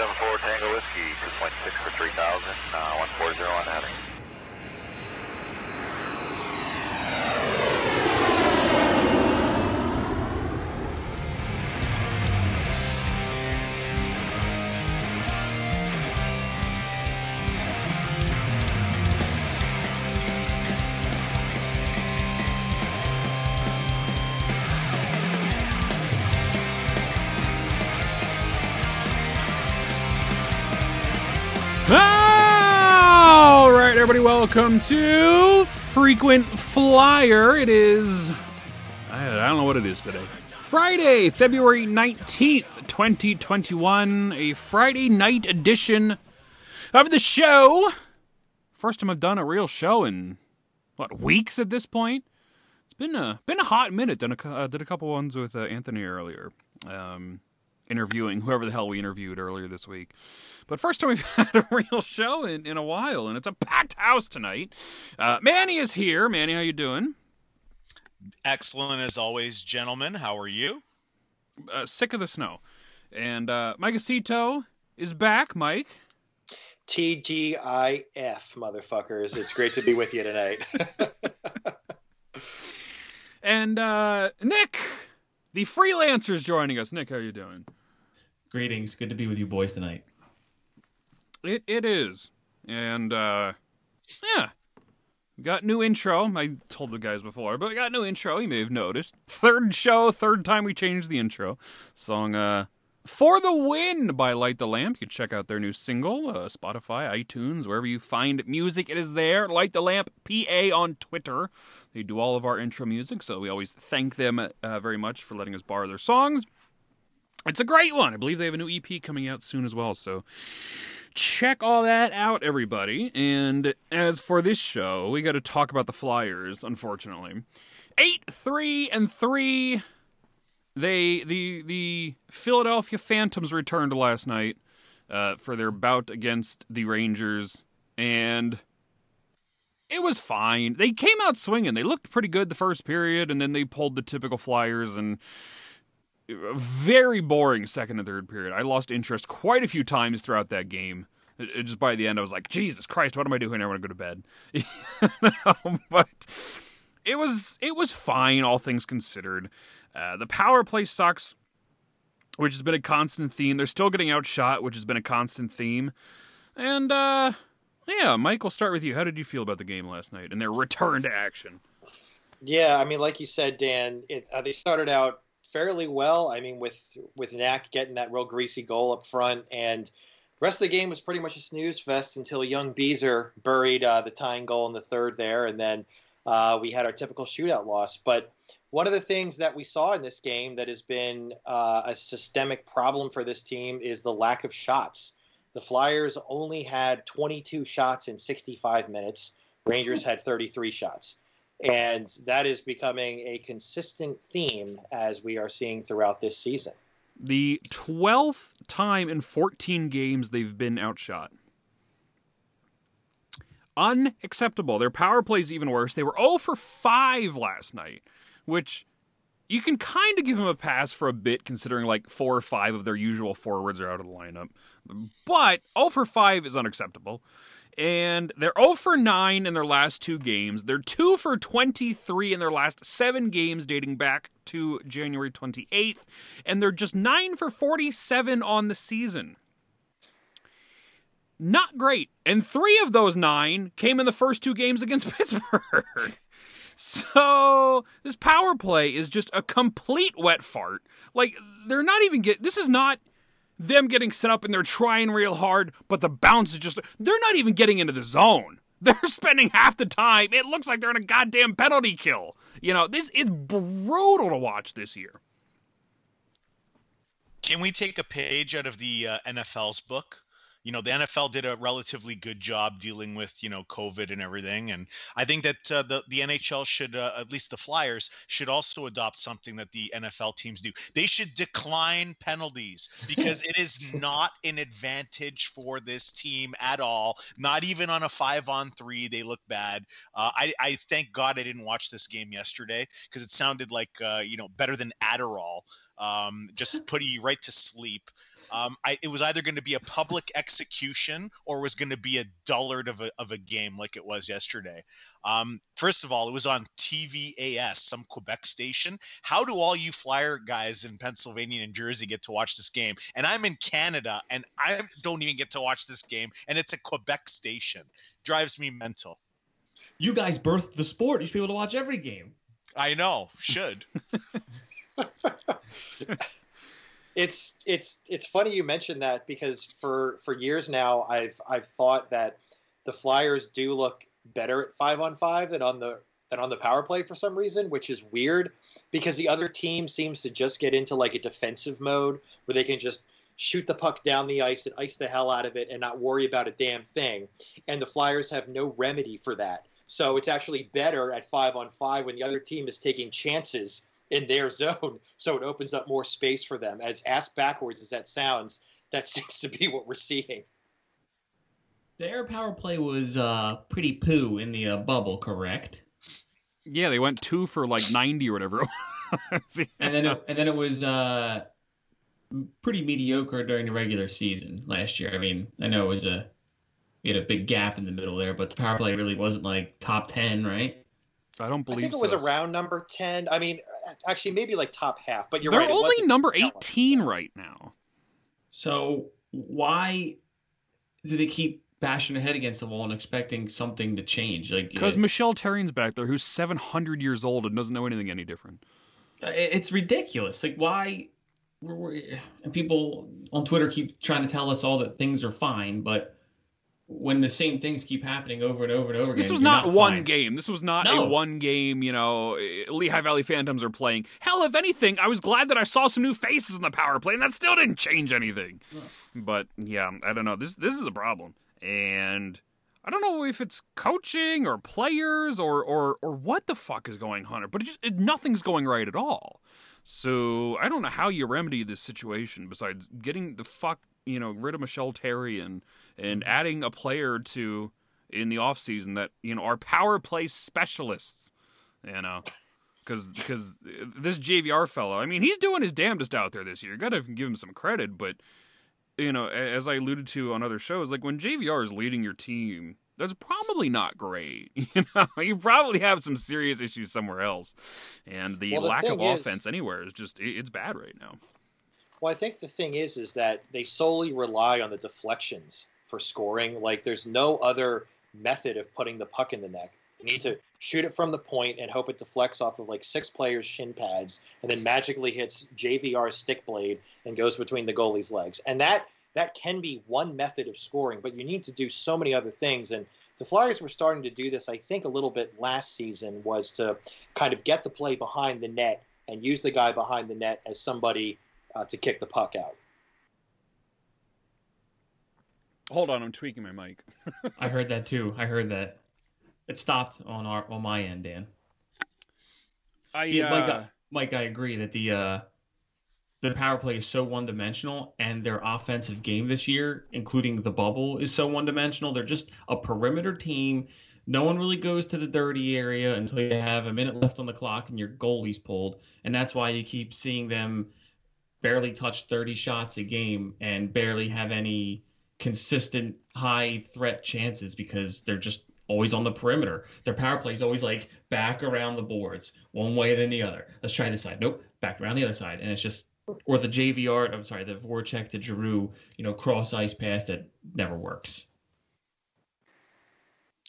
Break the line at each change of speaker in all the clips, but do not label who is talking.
74 Tango Whiskey, 2.6 for 3000, uh, 140 on heading.
Welcome to Frequent Flyer. It is, I, I don't know what it is today. Friday, February 19th, 2021, a Friday night edition of the show. First time I've done a real show in, what, weeks at this point? It's been a, been a hot minute. Done a, uh, did a couple ones with uh, Anthony earlier. Um, interviewing whoever the hell we interviewed earlier this week. But first time we've had a real show in, in a while, and it's a packed house tonight. Uh, Manny is here. Manny, how you doing?
Excellent as always, gentlemen. How are you?
Uh, sick of the snow. And uh, Mike Acito is back. Mike.
TGIF, motherfuckers. It's great to be with you tonight.
And uh, Nick, the freelancer, is joining us. Nick, how you doing?
Greetings. Good to be with you boys tonight.
It it is, and uh, yeah, got new intro. I told the guys before, but we got new intro. You may have noticed. Third show, third time we changed the intro. Song uh, "For the Win" by Light the Lamp. You can check out their new single, uh, Spotify, iTunes, wherever you find music. It is there. Light the Lamp PA on Twitter. They do all of our intro music, so we always thank them uh, very much for letting us borrow their songs. It's a great one. I believe they have a new EP coming out soon as well. So check all that out, everybody. And as for this show, we got to talk about the Flyers. Unfortunately, eight three and three. They the the Philadelphia Phantoms returned last night uh, for their bout against the Rangers, and it was fine. They came out swinging. They looked pretty good the first period, and then they pulled the typical Flyers and very boring second and third period. I lost interest quite a few times throughout that game. It- just by the end, I was like, Jesus Christ, what am I doing? I want to go to bed. But it was it was fine, all things considered. Uh, the power play sucks, which has been a constant theme. They're still getting outshot, which has been a constant theme. And uh, yeah, Mike, we'll start with you. How did you feel about the game last night and their return to action?
yeah, I mean, like you said, Dan, it, uh, they started out fairly well. I mean, with with Knack getting that real greasy goal up front, and the rest of the game was pretty much a snooze fest until young Beezer buried uh, the tying goal in the third there, and then uh, we had our typical shootout loss. But one of the things that we saw in this game that has been uh, a systemic problem for this team is the lack of shots. The Flyers only had 22 shots in 65 minutes. Rangers had 33 shots. And that is becoming a consistent theme as we are seeing throughout this season.
The 12th time in 14 games they've been outshot. Unacceptable. Their power play's even worse. They were 0 for 5 last night, which you can kind of give them a pass for a bit considering like 4 or 5 of their usual forwards are out of the lineup. But 0 for 5 is unacceptable. And they're 0 for 9 in their last two games. They're 2 for 23 in their last seven games dating back to January 28th. And they're just 9 for 47 on the season. Not great. And three of those nine came in the first two games against Pittsburgh. So this power play is just a complete wet fart. Like they're not even get. This is not them getting set up and they're trying real hard, but the bounce is just. They're not even getting into the zone. They're spending half the time. It looks like they're in a goddamn penalty kill. You know this. is brutal to watch this year.
Can we take a page out of the uh, NFL's book? You know, the NFL did a relatively good job dealing with you know COVID and everything, and I think that uh, the the NHL should, uh, at least the Flyers, should also adopt something that the NFL teams do. They should decline penalties because it is not an advantage for this team at all. Not even on a five on three, they look bad. Uh, I, I thank God I didn't watch this game yesterday because it sounded like uh, you know better than Adderall. Um, just putting you right to sleep. Um, I, it was either going to be a public execution or it was going to be a dullard of a, of a game like it was yesterday. Um, first of all, it was on TVAS, some Quebec station. How do all you Flyer guys in Pennsylvania and Jersey get to watch this game? And I'm in Canada and I don't even get to watch this game, and it's a Quebec station. Drives me mental.
You guys birthed the sport. You should be able to watch every game.
I know, should.
it's it's it's funny you mentioned that because for for years now I've I've thought that the Flyers do look better at five on five than on the than on the power play for some reason, which is weird because the other team seems to just get into like a defensive mode where they can just shoot the puck down the ice and ice the hell out of it and not worry about a damn thing. And the Flyers have no remedy for that. So it's actually better at five on five when the other team is taking chances in their zone, so it opens up more space for them. As ass backwards as that sounds, that seems to be what we're seeing.
Their power play was uh, pretty poo in the uh, bubble, correct?
Yeah, they went two for like ninety or whatever.
and then it, and then it was uh, pretty mediocre during the regular season last year. I mean, I know it was a you had a big gap in the middle there, but the power play really wasn't like top ten, right?
I don't believe.
I think it was around number ten. I mean, actually, maybe like top half. But you're right.
They're
right.
only number eighteen right now.
So why do they keep bashing their head against the wall and expecting something to change? Like
because
uh,
Michel Therrien's back there, who's seven hundred years old and doesn't know anything any different.
It's ridiculous. Like why? We're, we're, and people on Twitter keep trying to tell us all that things are fine, but when the same things keep happening over and over and over again.
This was not,
not
one game. This was not
No.
a one game, you know, eh, Lehigh Valley Phantoms are playing. Hell, if anything, I was glad that I saw some new faces in the power play, and that still didn't change anything. But yeah, I don't know. This this is a problem. And I don't know if it's coaching or players or or or what the fuck is going on, but it just it, nothing's going right at all. So I don't know how you remedy this situation besides getting the fuck you know rid of Michel Therrien and and adding a player to in the offseason that you know are power play specialists. You know. Because because this JVR fellow, I mean, he's doing his damnedest out there this year. Got to give him some credit, but you know, as I alluded to on other shows, like when JVR is leading your team, that's probably not great. You know, you probably have some serious issues somewhere else, and the
Well, the
lack of
is-
offense anywhere is just it's bad right now.
Well, I think the thing is, is that they solely rely on the deflections for scoring. Like, there's no other method of putting the puck in the net. You need to shoot it from the point and hope it deflects off of like six players' shin pads, and then magically hits JVR's stick blade and goes between the goalie's legs. And that that can be one method of scoring, but you need to do so many other things. And the Flyers were starting to do this, I think, a little bit last season, was to kind of get the play behind the net and use the guy behind the net as somebody uh, to kick the puck out.
Hold on, I'm tweaking my mic.
I heard that too. I heard that. It stopped on our on my end, Dan.
I
Yeah, Mike,
uh,
I, Mike, I agree that the uh, the power play is so one dimensional, and their offensive game this year, including the bubble, is so one dimensional. They're just a perimeter team. No one really goes to the dirty area until you have a minute left on the clock and your goalie's pulled, and that's why you keep seeing them barely touch 30 shots a game and barely have any consistent high threat chances because they're just always on the perimeter. Their power play is always like back around the boards, one way then the other. Let's try this side. Nope, back around the other side. And it's just or the JVR, I'm sorry, the Voracek to Giroux, you know, cross ice pass that never works.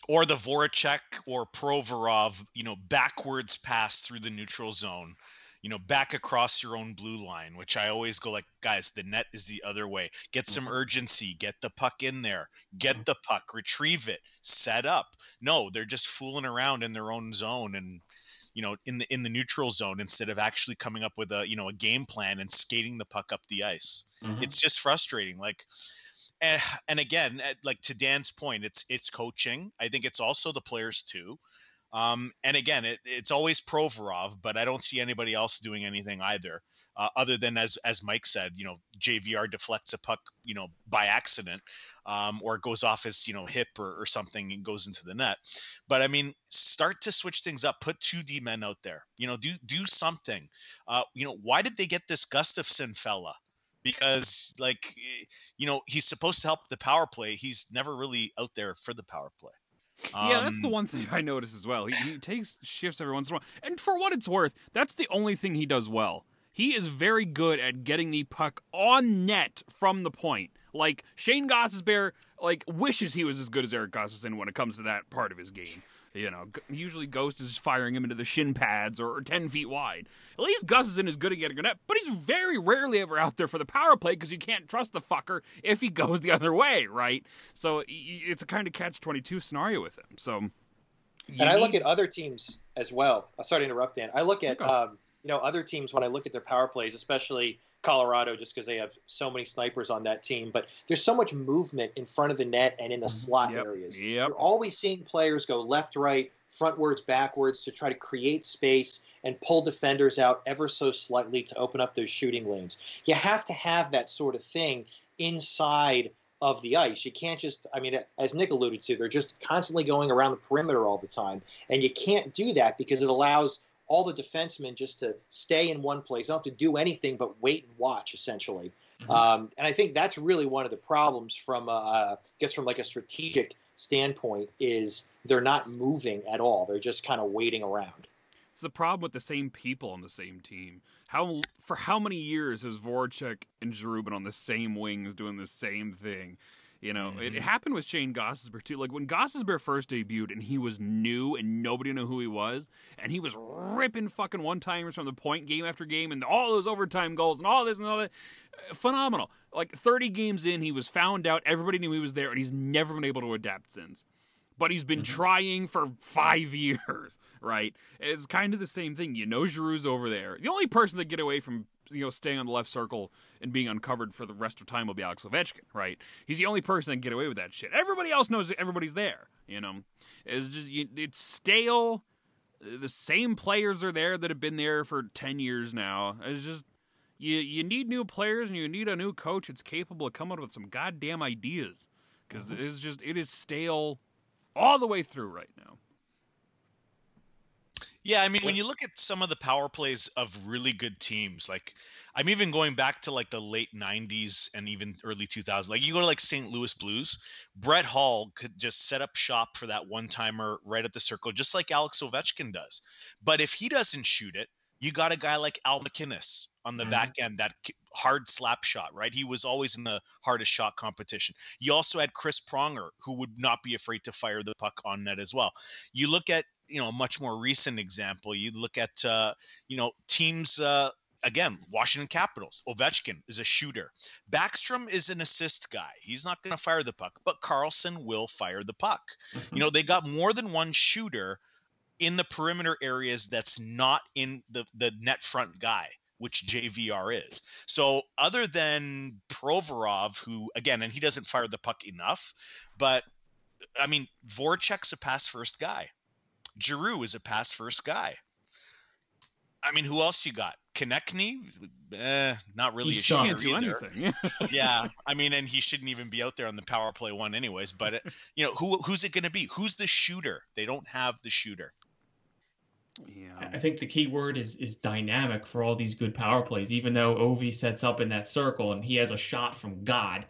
or the Voracek or Provorov, you know, backwards pass through the neutral zone, you know, back across your own blue line, which I always go like, guys, the net is the other way. Get some mm-hmm. urgency, get the puck in there, get mm-hmm. the puck, retrieve it, set up. No, they're just fooling around in their own zone and you know, in the in the neutral zone instead of actually coming up with a, you know, a game plan and skating the puck up the ice.
Mhm.
it's just frustrating like and, and again eh, like to dan's point it's it's coaching. I think it's also the players too um, and again it, it's always provorov but i don't see anybody else doing anything either uh, other than as as mike said you know jvr deflects a puck you know by accident um, or goes off his you know hip or, or something and goes into the net but i mean start to switch things up put two d men out there you know do do something uh, you know why did they get this gustafsson fella because like you know he's supposed to help the power play. He's never really out there for the power play.
Yeah, that's the
Um,
one thing I notice as well. He, he takes shifts every once in a while, and for what it's worth, that's the only thing he does well. He is very good at getting the puck on net from the point. Like Shayne Gostisbehere, like wishes he was as good as Eric Gustafsson when it comes to that part of his game. You know, usually Ghost is firing him into the shin pads or, or ten feet wide. At least Gustafsson isn't as good at getting a net, but he's very rarely ever out there for the power play because you can't trust the fucker if he goes the other way, right? So it's a kind of catch twenty two scenario with him. So.
and I look at other teams as well. Uh, sorry to interrupt, Dan. I look at um, you know other teams when I look at their power plays, especially Colorado, just because they have so many snipers on that team. But there's so much movement in front of the net and in the slot
Mm-hmm. Yep.
areas.
Yep.
You're always seeing players go left, right, frontwards, backwards to try to create space and pull defenders out ever so slightly to open up those shooting lanes. You have to have that sort of thing inside of the ice. You can't just, I mean, as Nick alluded to, they're just constantly going around the perimeter all the time. And you can't do that because it allows all the defensemen just to stay in one place. They don't have to do anything but wait and watch, essentially.
Mhm.
Um, and I think that's really one of the problems from, uh, I guess, from like a strategic standpoint, is they're not moving at all. They're just kind of waiting around.
It's the problem with the same people on the same team. How for how many years has Voracek and Giroux been on the same wings doing the same thing? You know, it, it
Mhm.
happened with Shayne Gostisbehere too. Like when Gostisbehere first debuted and he was new and nobody knew who he was, and he was ripping fucking one timers from the point game after game and all those overtime goals and all this and all that. Uh, Phenomenal. Like 30 games in, he was found out, everybody knew he was there, and he's never been able to adapt since but he's been trying for five years, right? It's kind of the same thing. You know Giroux's over there. The only person that get away from you know staying on the left circle and being uncovered for the rest of time will be Alex Ovechkin, right? He's the only person that can get away with that shit. Everybody else knows everybody's there. You know, it's just it's stale. The same players are there that have been there for ten years now. It's just you you need new players and you need a new coach that's capable of coming up with some goddamn ideas because mm-hmm. it's just it is stale all the way through right now.
Yeah, I mean, when you look at some of the power plays of really good teams, like I'm even going back to like the late '90s and even early 2000s. Like you go to like St. Louis Blues, Brett Hull could just set up shop for that one timer right at the circle, just like Alex Ovechkin does. But if he doesn't shoot it, you got a guy like Al MacInnis on the
Mhm.
back end, that hard slap shot, right? He was always in the hardest shot competition. You also had Chris Pronger, who would not be afraid to fire the puck on net as well. You look at, you know, a much more recent example. You look at, uh, you know, teams. Uh, Again, Washington Capitals. Ovechkin is a shooter. Backstrom is an assist guy. He's not going to fire the puck, but Carlson will fire the puck. You know, they got more than one shooter in the perimeter areas that's not in the the net front guy which JVR is. So other than Provorov who again and he doesn't fire the puck enough, but I mean Voracek's a pass first guy. Giroux is a pass first guy. I mean, who else you got? Konecny? Eh, not really
He
a shooter
do
either
anything.
yeah, I mean, and he shouldn't even be out there on the power play one, anyways. But it, you know, who who's it going to be? Who's the shooter? They don't have the shooter.
Yeah.
I think the key word is is dynamic for all these good power plays. Even though Ovi sets up in that circle and he has a shot from God,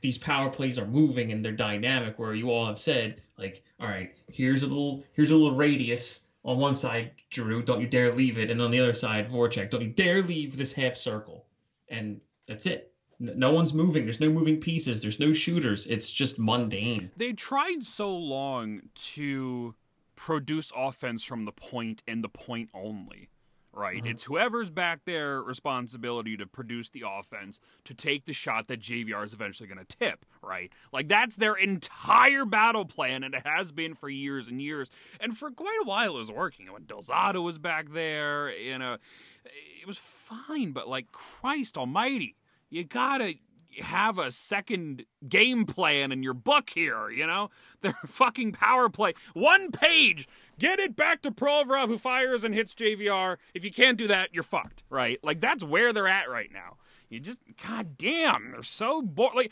these power plays are moving and they're dynamic. Where you all have said, like, all right, here's a little here's a little radius on one side, Giroux, don't you dare leave it, and on the other side, Voracek, don't you dare leave this half circle, and that's it. No one's moving. There's no moving pieces. There's no shooters. It's just mundane.
They tried so long to produce offense from the point and the point only. Right?
Mhm.
It's whoever's back there responsibility to produce the offense to take the shot that JVR is eventually going to tip, right? Like that's their entire battle plan and it has been for years and years. And for quite a while it was working. When Del Zotto was back there, you know, it was fine, but like Christ almighty, you got to have a second game plan in your book here, you know? Their fucking power play. One page. Get it back to Provorov who fires and hits JVR. If you can't do that, you're fucked, right? Like that's where they're at right now. You just god damn, they're so bored. Like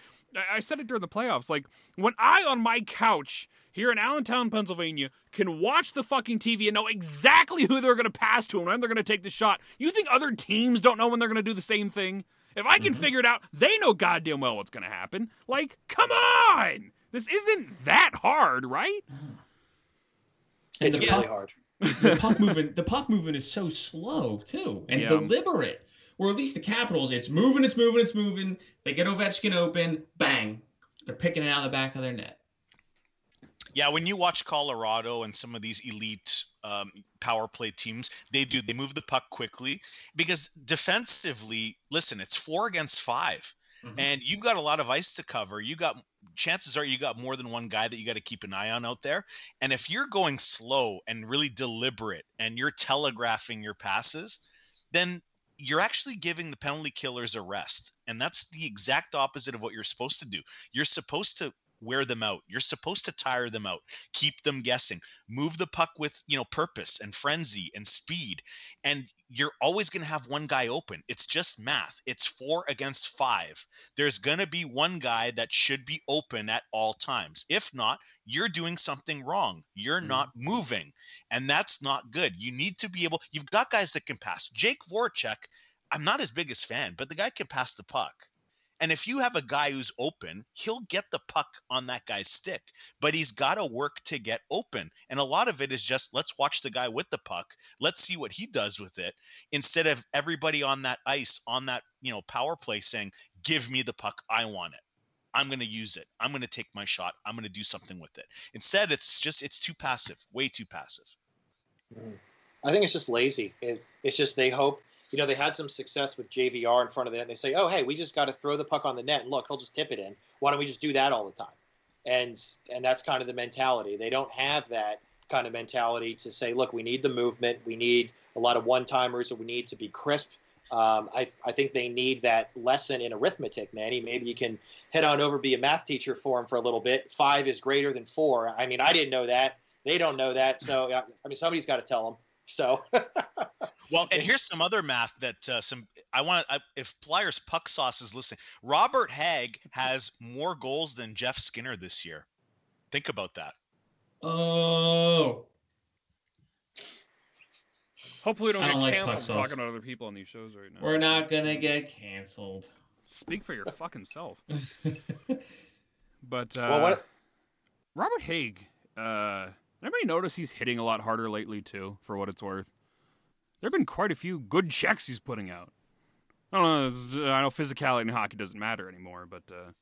I said it during the playoffs. Like when I on my couch here in Allentown, Pennsylvania, can watch the fucking TV and know exactly who they're going to pass to and when they're going to take the shot. You think other teams don't know when they're going to do the same thing? If I can
Mhm.
figure it out, they know goddamn well what's going to happen. Like, come on! This isn't that hard, right?
And
It's
the
really hard.
the puck movement, the puck movement is so slow too, and
Yeah.
deliberate. Or at least the Capitals, it's moving, it's moving, it's moving. They get Ovechkin open, bang, they're picking it out of the back of their net.
Yeah, when you watch Colorado and some of these elite um, power play teams, they do they move the puck quickly because defensively, listen, it's four against 5
Mhm.
and you've got a lot of ice to cover. You got chances are you got more than one guy that you got to keep an eye on out there. And if you're going slow and really deliberate and you're telegraphing your passes, then you're actually giving the penalty killers a rest. And that's the exact opposite of what you're supposed to do. You're supposed to wear them out. You're supposed to tire them out, keep them guessing, move the puck with, you know, purpose and frenzy and speed. And you're always going to have one guy open. It's just math. It's 4 against 5. There's going to be one guy that should be open at all times. If not, you're doing something wrong. You're
Mhm.
not moving. And that's not good. You need to be able You've got guys that can pass. Jake Voracek, I'm not his biggest fan, but the guy can pass the puck. And if you have a guy who's open, he'll get the puck on that guy's stick, but he's got to work to get open. And a lot of it is just let's watch the guy with the puck. Let's see what he does with it instead of everybody on that ice on that, you know, power play saying, "Give me the puck. I want it. I'm going to use it. I'm going to take my shot. I'm going to do something with it." Instead, it's just it's too passive, way too passive. Hmm.
I think it's just lazy. It, it's just they hope, you know, they had some success with JVR in front of them. And they say, oh, hey, we just got to throw the puck on the net, and look, he'll just tip it in. Why don't we just do that all the time? And and that's kind of the mentality. They don't have that kind of mentality to say, look, we need the movement, we need a lot of one timers, and we need to be crisp. Um, I, I think they need that lesson in arithmetic, Manny. Maybe you can head on over be a math teacher for them for a little bit. Five is greater than four. I mean, I didn't know that. They don't know that. So I mean, somebody's got to tell them. So
Well, and here's some other math that uh, some I want to. If Flyers Puck Sauce is listening, Robert Hagg has more goals than Jeff Skinner this year. Think about that.
Oh,
Hopefully, we don't
I
get
don't like
canceled
puck
talking to other people on these shows right now.
we're not gonna get canceled.
Speak for your fucking self. But uh,
well, what?
Robert Hagg, uh, everybody notice he's hitting a lot harder lately too. For what it's worth, there've been quite a few good checks he's putting out. I don't know. I know physicality in hockey doesn't matter anymore, but uh,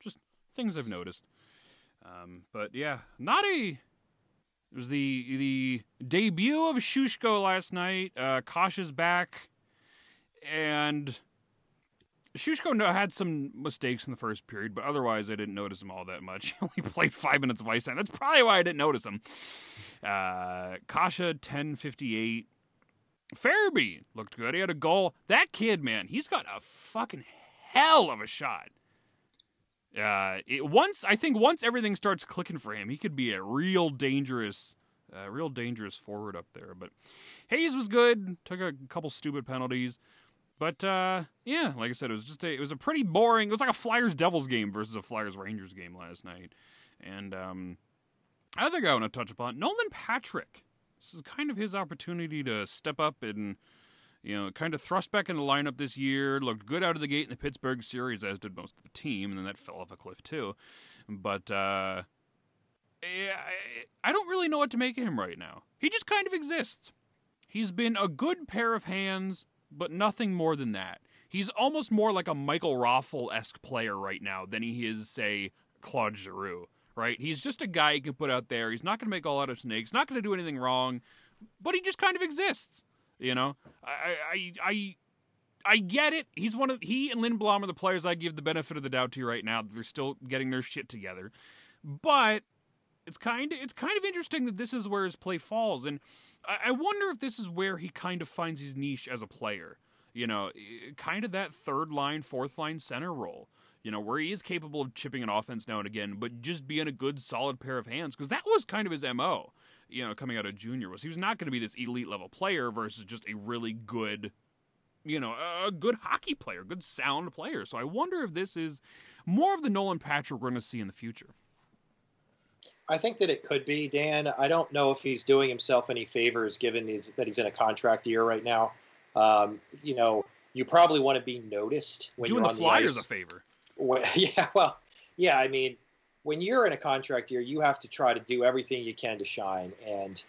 just things I've noticed. Um, but yeah, a. It was the the debut of Shushko last night. Uh, Kasha's back, and Shushko had some mistakes in the first period, but otherwise I didn't notice him all that much. He only played five minutes of ice time. That's probably why I didn't notice him. Uh, Kasha, 1058. Farabee looked good. He had a goal. That kid, man, he's got a fucking hell of a shot. Uh, it, once I think once everything starts clicking for him, he could be a real dangerous, uh, real dangerous forward up there. But Hayes was good. Took a couple stupid penalties. But uh, yeah, like I said, it was just a, it was a pretty boring. It was like a Flyers Devils game versus a Flyers Rangers game last night. And um, other guy I want to touch upon, Nolan Patrick. This is kind of his opportunity to step up and you know kind of thrust back in the lineup this year. Looked good out of the gate in the Pittsburgh series, as did most of the team, and then that fell off a cliff too. But uh, I don't really know what to make of him right now. He just kind of exists. He's been a good pair of hands but nothing more than that. He's almost more like a Michael Raffl esque player right now than he is, say, Claude Giroux. Right? He's just a guy you can put out there. He's not going to make all out of snakes. Not going to do anything wrong, but he just kind of exists. You know, I, I, I, I get it. He's one of he and Lindblom are the players I give the benefit of the doubt to right now. They're still getting their shit together, but it's kind of it's kind of interesting that this is where his play falls, and I, I wonder if this is where he kind of finds his niche as a player. You know, kind of that third line, fourth line center role. You know, where he is capable of chipping an offense now and again, but just being a good, solid pair of hands, because that was kind of his mo. You know, coming out of junior was he was not going to be this elite level player versus just a really good, you know, a good hockey player, good sound player. So I wonder if this is more of the Nolan Patrick we're going to see in the future.
I think that it could be Dan. I don't know if he's doing himself any favors given he's, that he's in a contract year right now. Um, you know, you probably want to be noticed when
Doing
you're on the
Flyers
the
a favor.
Well, yeah, well, yeah. I mean, when you're in a contract year, you have to try to do everything you can to shine. And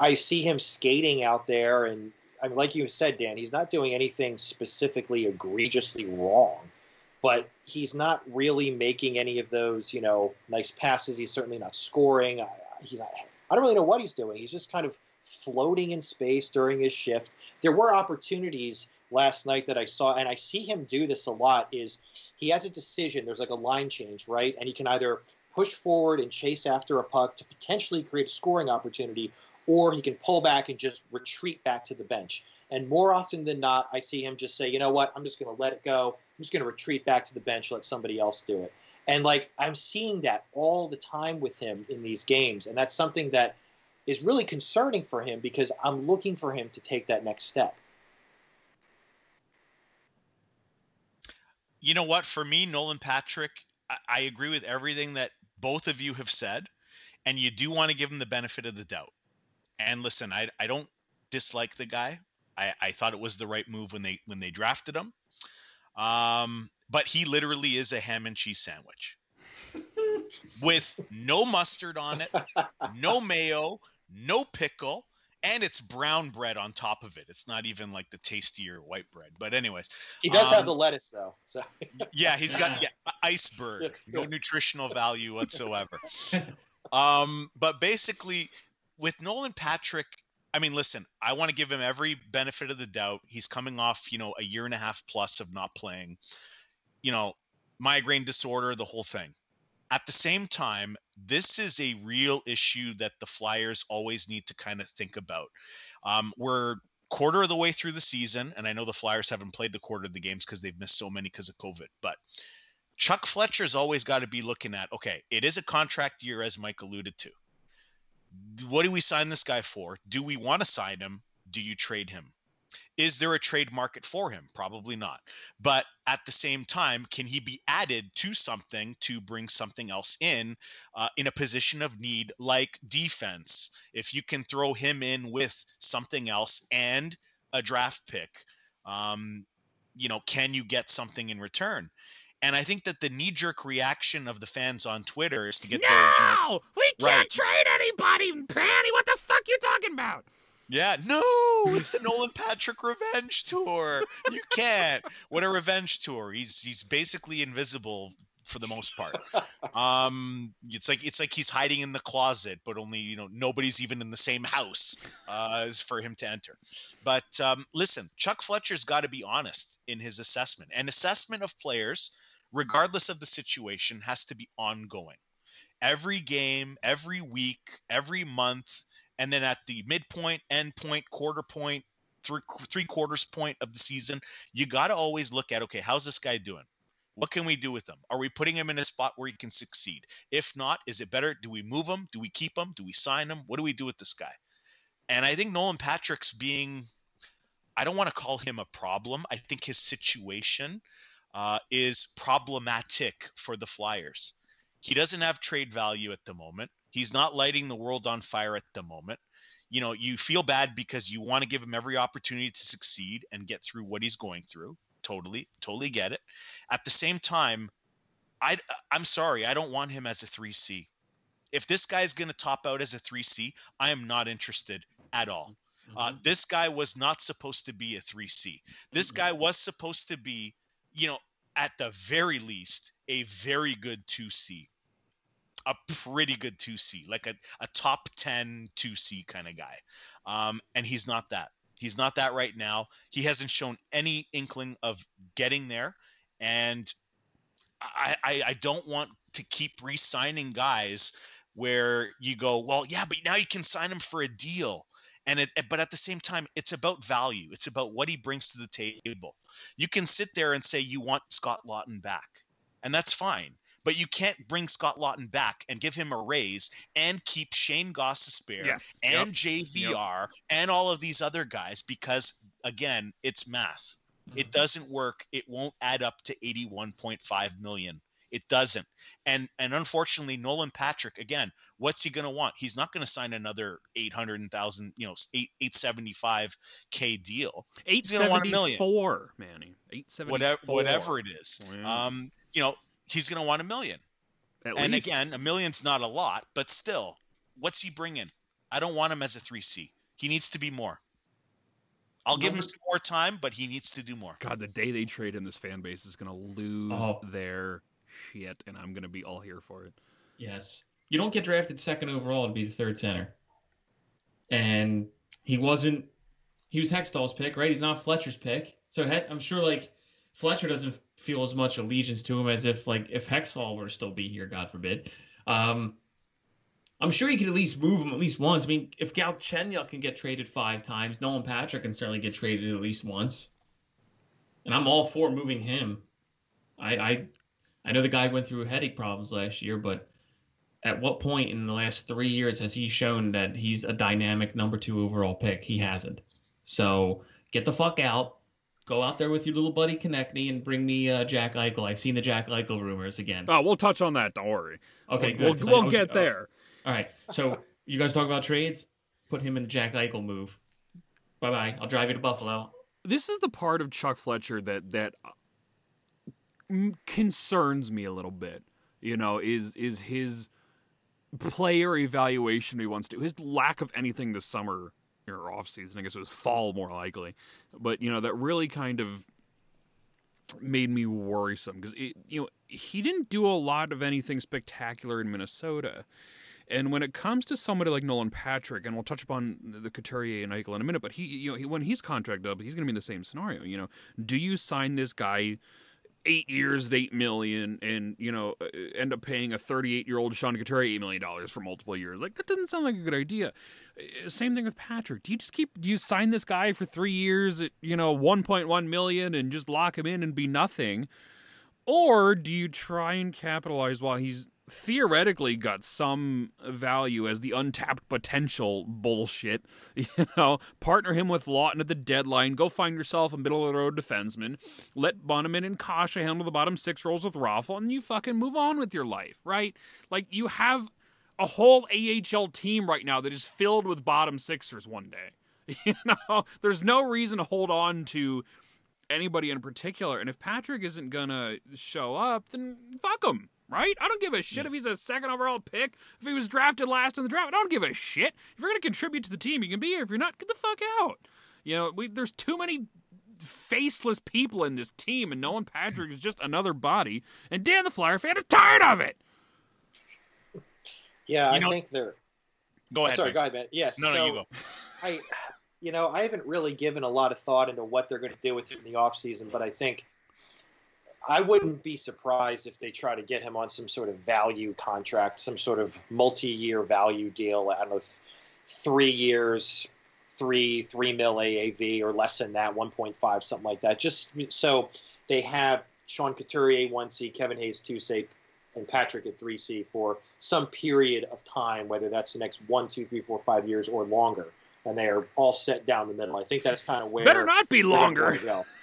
I see him skating out there, and I mean, like you said, Dan, he's not doing anything specifically egregiously wrong, but he's not really making any of those, you know, nice passes. He's certainly not scoring. I, he's not. I don't really know what he's doing. He's just kind of floating in space during his shift. There were opportunities last night that I saw, and I see him do this a lot. Is he has a decision? There's like a line change, right? And he can either push forward and chase after a puck to potentially create a scoring opportunity, or he can pull back and just retreat back to the bench. And more often than not, I see him just say, you know what, I'm just going to let it go. Just going to retreat back to the bench, let somebody else do it. And like I'm seeing that all the time with him in these games, and that's something that is really concerning for him because I'm looking for him to take that next step.
You know what? For me, Nolan Patrick, I, I agree with everything that both of you have said, and you do want to give him the benefit of the doubt. And listen, I, I don't dislike the guy. I, I thought it was the right move when they when they drafted him. Um, but he literally is a ham and cheese sandwich with no mustard on it, no mayo, no pickle, and it's brown bread on top of it. It's not even like the tastier white bread. But anyways,
He does have
Um,
the lettuce though, so
yeah, he's got yeah, iceberg, no nutritional value whatsoever. Um, but basically, with Nolan Patrick, I mean, listen, I want to give him every benefit of the doubt. He's coming off, you know, a year and a half plus of not playing, you know, migraine disorder, the whole thing. At the same time, this is a real issue that the Flyers always need to kind of think about. Um, we're quarter of the way through the season, and I know the Flyers haven't played the quarter of the games because they've missed so many because of COVID, but Chuck Fletcher's always got to be looking at okay, it is a contract year, as Mike alluded to. What do we sign this guy for? Do we want to sign him? Do you trade him? Is there a trade market for him? Probably not. But at the same time, can he be added to something to bring something else in uh, in a position of need like defense? If you can throw him in with something else and a draft pick, um, you know, can you get something in return? And I think that the knee jerk reaction of the fans on Twitter is to get their, you know,
we can't
Right.
trade anybody, Panny. What the fuck you talking about?
yeah, no, it's the Nolan Patrick revenge tour. You can't. What a revenge tour. He's he's basically invisible for the most part. Um, it's like it's like he's hiding in the closet, but only you know nobody's even in the same house uh, as for him to enter. But um, listen, Chuck Fletcher's got to be honest in his assessment. An assessment of players, regardless of the situation, has to be ongoing. Every game, every week, every month, and then at the midpoint, end point, quarter point, three three quarters point of the season, you got to always look at okay, how's this guy doing? What can we do with him? Are we putting him in a spot where he can succeed? If not, is it better? Do we move him? Do we keep him? Do we sign him? What do we do with this guy? And I think Nolan Patrick's being, I don't want to call him a problem. I think his situation uh, is problematic for the Flyers. He doesn't have trade value at the moment. He's not lighting the world on fire at the moment. You know, you feel bad because you want to give him every opportunity to succeed and get through what he's going through. Totally, totally get it. At the same time, I I'm sorry, I don't want him as a 3C. If this guy's going to top out as a 3C, I am not interested at all. Uh, this guy was not supposed to be a 3C. This guy was supposed to be, you know, at the very least, a very good 2C. A pretty good 2C, like a, a top 10 2C kind of guy. Um, and he's not that. He's not that right now. He hasn't shown any inkling of getting there. And I, I, I don't want to keep re signing guys where you go, well, yeah, but now you can sign him for a deal and it but at the same time it's about value it's about what he brings to the table you can sit there and say you want scott laughton back and that's fine but you can't bring scott laughton back and give him a raise and keep shayne gostisbehere
Yes.
and jvr and all of these other guys because again it's math it doesn't work it won't add up to 81.5 million It doesn't. And and unfortunately, Nolan Patrick again, what's he going to want? He's not going to sign another eight hundred thousand, you know, eight eight seventy five k deal.
Eight
gonna want a
seventy
million.
four, Manny. Eight seventy
Whatever whatever it is. Um, you know, he's going to want a million.
At
and
least.
again, a million's not a lot, but still, what's he bringing? I don't want him as a 3C. He needs to be more. I'll give him some more time, but he needs to do more.
God, the day they trade him, this fan base is gonna lose
Oh.
their shit, and I'm gonna be all here for it.
Yes. You don't get drafted second overall to be the third center. And he wasn't he was Hextall's pick, right? He's not Fletcher's pick. So He- I'm sure like Fletcher doesn't feel as much allegiance to him as if like if Hextall were to still be here, God forbid. Um I'm sure he could at least move him at least once. I mean, if Galchenyuk can get traded five times, Nolan Patrick can certainly get traded at least once. And I'm all for moving him. I I, I know the guy went through headache problems last year, but at what point in the last three years has he shown that he's a dynamic number two overall pick? He hasn't. So get the fuck out. Go out there with your little buddy Konecny and bring me uh, Jack Eichel. I've seen the Jack Eichel rumors again.
Oh, we'll touch on that. Don't worry.
Okay, good.
We'll,
'cause I
we'll
was-
get
oh,
there.
all right. So you guys talk about trades. Put him in the Jack Eichel move. Bye bye. I'll drive you to Buffalo.
This is the part of Chuck Fletcher that that uh, concerns me a little bit. You know, is is his player evaluation he wants to his lack of anything this summer or off season. I guess it was fall more likely, but you know that really kind of made me worrisome because you know he didn't do a lot of anything spectacular in Minnesota. And when it comes to somebody like Nolan Patrick, and we'll touch upon the Couturier and Eichel in a minute, but he, you know, he, when he's contracted up, he's going to be in the same scenario. You know, do you sign this guy eight years at eight million, and you know, uh, end up paying a thirty-eight-year-old Sean Couturier eight million dollars for multiple years? Like that doesn't sound like a good idea. Uh, Same thing with Patrick. Do you just keep? Do you sign this guy for three years at you know one point one million and just lock him in and be nothing? Or do you try and capitalize while he's theoretically got some value as the untapped potential bullshit? You know, partner him with Laughton at the deadline, go find yourself a middle of the road defenseman, let Bunnaman and Kasha handle the bottom six roles with Raffl, and you fucking move on with your life, right? Like, you have a whole AHL team right now that is filled with bottom sixers one day. You know, there's no reason to hold on to anybody in particular. And if Patrick isn't gonna show up, then fuck him, right? I don't give a shit if he's a second overall pick. If he was drafted last in the draft, I don't give a shit. If you're gonna contribute to the team, you can be here. If you're not, get the fuck out. You know, we, there's too many faceless people in this team, and Nolan Patrick is just another body. And Dan the Flyer fan is tired of it.
Yeah,
You
I
know-
think they're.
Go ahead.
Oh, sorry,
Mike.
go ahead, man. Yes.
No, no, you go.
I, you know, I haven't really given a lot of thought into what they're going to do with him in the offseason, but I think I wouldn't be surprised if they try to get him on some sort of value contract, some sort of multi-year value deal. I don't know, th- three years, three three mil AAV or less than that, one point five, something like that. Just so they have Sean Couturier one C, Kevin Hayes two C, and Patrick at three C for some period of time, whether that's the next one, two, three, four, five years or longer. And they are all set down the middle. I think that's kind of where
Better not be longer.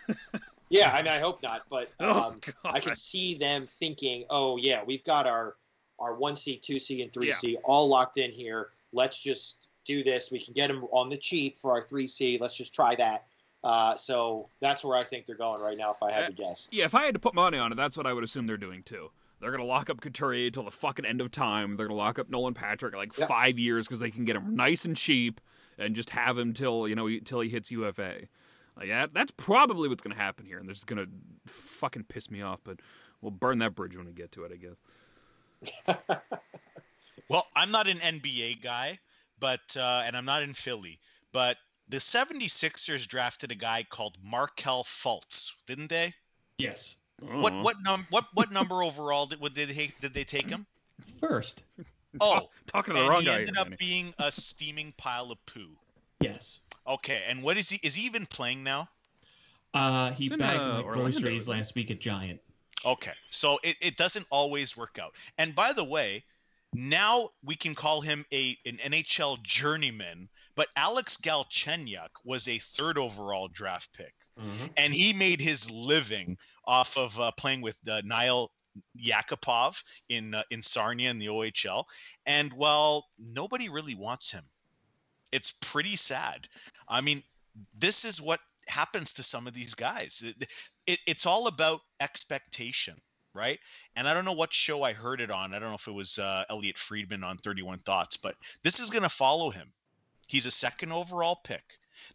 yeah, I mean, I hope not, but
Oh,
um, I can see them thinking, "Oh yeah, we've got our our one C, two C, and three C all locked in here. Let's just do this. We can get them on the cheap for our three C. Let's just try that." Uh, so that's where I think they're going right now. If I had to guess,
Yeah, if I had to put money on it, that's what I would assume they're doing too. They're gonna lock up Couturier till the fucking end of time. They're gonna lock up Nolan Patrick like
Yeah.
five years because they can get him nice and cheap and just have him till you know till he hits UFA. Like that, that's probably what's gonna happen here, and they're just gonna fucking piss me off. But we'll burn that bridge when we get to it, I guess.
Well, I'm not an NBA guy, but uh, and I'm not in Philly, but the 76ers drafted a guy called Markelle Fultz, didn't they?
Yes.
What
Oh.
what num what what number overall did what did they did they take him?
First.
Oh,
talking to the
and
wrong
he
guy.
ended
here,
up
Danny.
being a steaming pile of poo.
Yes.
Okay, and what is he? Is he even playing now?
Uh, he
He's in,
bagged
uh,
my groceries last week at Giant.
Okay, so it, it doesn't always work out. And by the way, now we can call him a an NHL journeyman. But Alex Galchenyuk was a third overall draft pick, and he made his living off of uh, playing with uh, Nail Yakupov in uh, in Sarnia in the OHL, and well, nobody really wants him. It's pretty sad. I mean, this is what happens to some of these guys. It, it, it's all about expectation, right? And I don't know what show I heard it on. I don't know if it was uh, Elliotte Friedman on 31 Thoughts, but this is going to follow him. He's a second overall pick.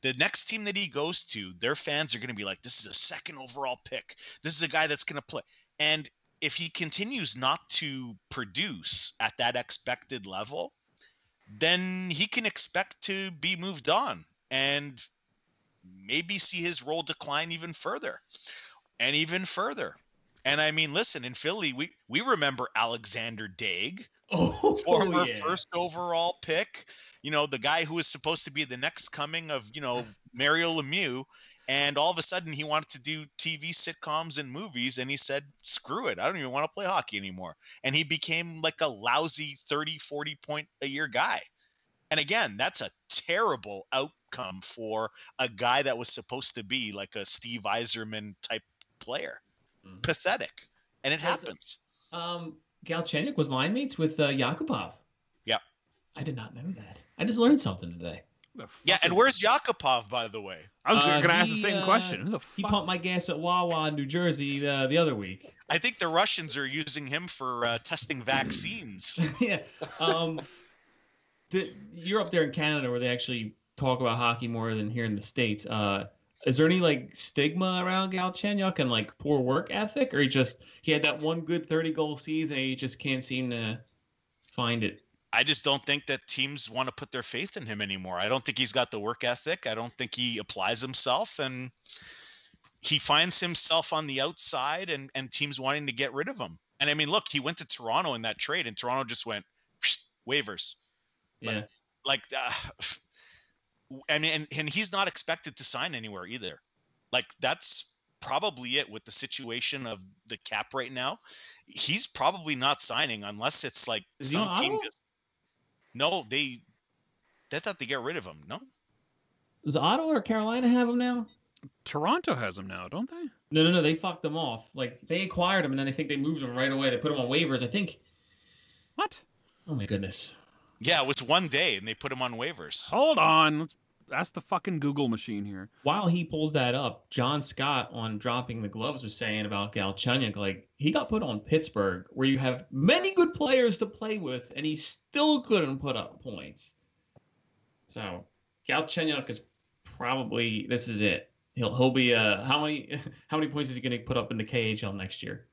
The next team that he goes to, their fans are going to be like, this is a second overall pick. This is a guy that's going to play. And if he continues not to produce at that expected level, then he can expect to be moved on and maybe see his role decline even further and even further. And I mean, listen, in Philly, we, we remember Alexander Daigle,
Oh,
former
yeah.
first overall pick, you know, the guy who was supposed to be the next coming of, you know, Mario Lemieux. And all of a sudden he wanted to do TV sitcoms and movies. And he said, screw it. I don't even want to play hockey anymore. And he became like a lousy 30, 40 point a year guy. And again, that's a terrible outcome for a guy that was supposed to be like a Steve Yzerman type player.
Mhm.
Pathetic. And it
That's a-
happens.
Um, Galchenyuk was line mates with uh, Yakupov.
Yep.
I did not know that. I just learned something today.
The
Yeah, and where's Yakupov, by the way?
I was
Uh,
going to ask the same
uh,
question. The
He pumped my gas at Wawa in New Jersey uh, the other week.
I think the Russians are using him for uh, testing vaccines.
yeah. Um, the, you're up there in Canada where they actually talk about hockey more than here in the states. Uh, is there any like stigma around Galchenyuk and like poor work ethic, or he just he had that one good 30 goal season and he just can't seem to find it?
I just don't think that teams want to put their faith in him anymore. I don't think he's got the work ethic. I don't think he applies himself, and he finds himself on the outside, and and teams wanting to get rid of him. And I mean, look, he went to Toronto in that trade, and Toronto just went waivers.
Yeah.
like uh, and, and and he's not expected to sign anywhere either like that's probably it with the situation of the cap right now he's probably not signing unless it's like
Is
some team just no they they thought they get rid of him no
Does Ottawa or Carolina have him now?
Toronto has him now, don't they?
No, no, no. They fucked them off. Like they acquired him, and then I think they moved him right away. They put him on waivers. I think.
What?
Oh my goodness.
yeah it was one day and they put him on waivers
Hold on. Let's ask the fucking Google machine here.
While he pulls that up, John Scott on dropping the gloves was saying about Galchenyuk, like he got put on Pittsburgh, where you have many good players to play with, and he still couldn't put up points. So Galchenyuk is probably this is it. He'll he'll be uh how many how many points is he going to put up in the KHL next year?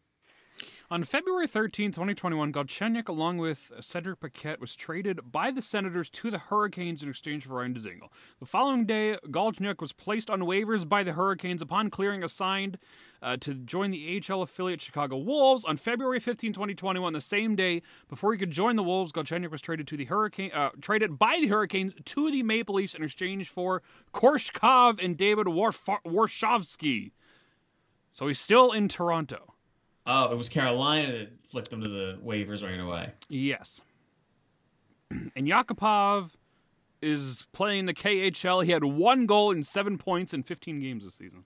On February 13, 2021, Galchenyuk, along with Cedric Paquette, was traded by the Senators to the Hurricanes in exchange for Ryan Dzingel. The following day, Galchenyuk was placed on waivers by the Hurricanes upon clearing assigned uh, to join the AHL affiliate Chicago Wolves. On February 15, 2021, the same day before he could join the Wolves, Galchenyuk was traded to the Hurricane, uh, traded by the Hurricanes to the Maple Leafs in exchange for Korshkov and David Warf- Warsofsky. So he's still in Toronto.
Oh, it was Carolina that flicked him to the waivers right away.
Yes. And Yakupov is playing the KHL. He had one goal and seven points in 15 games this season.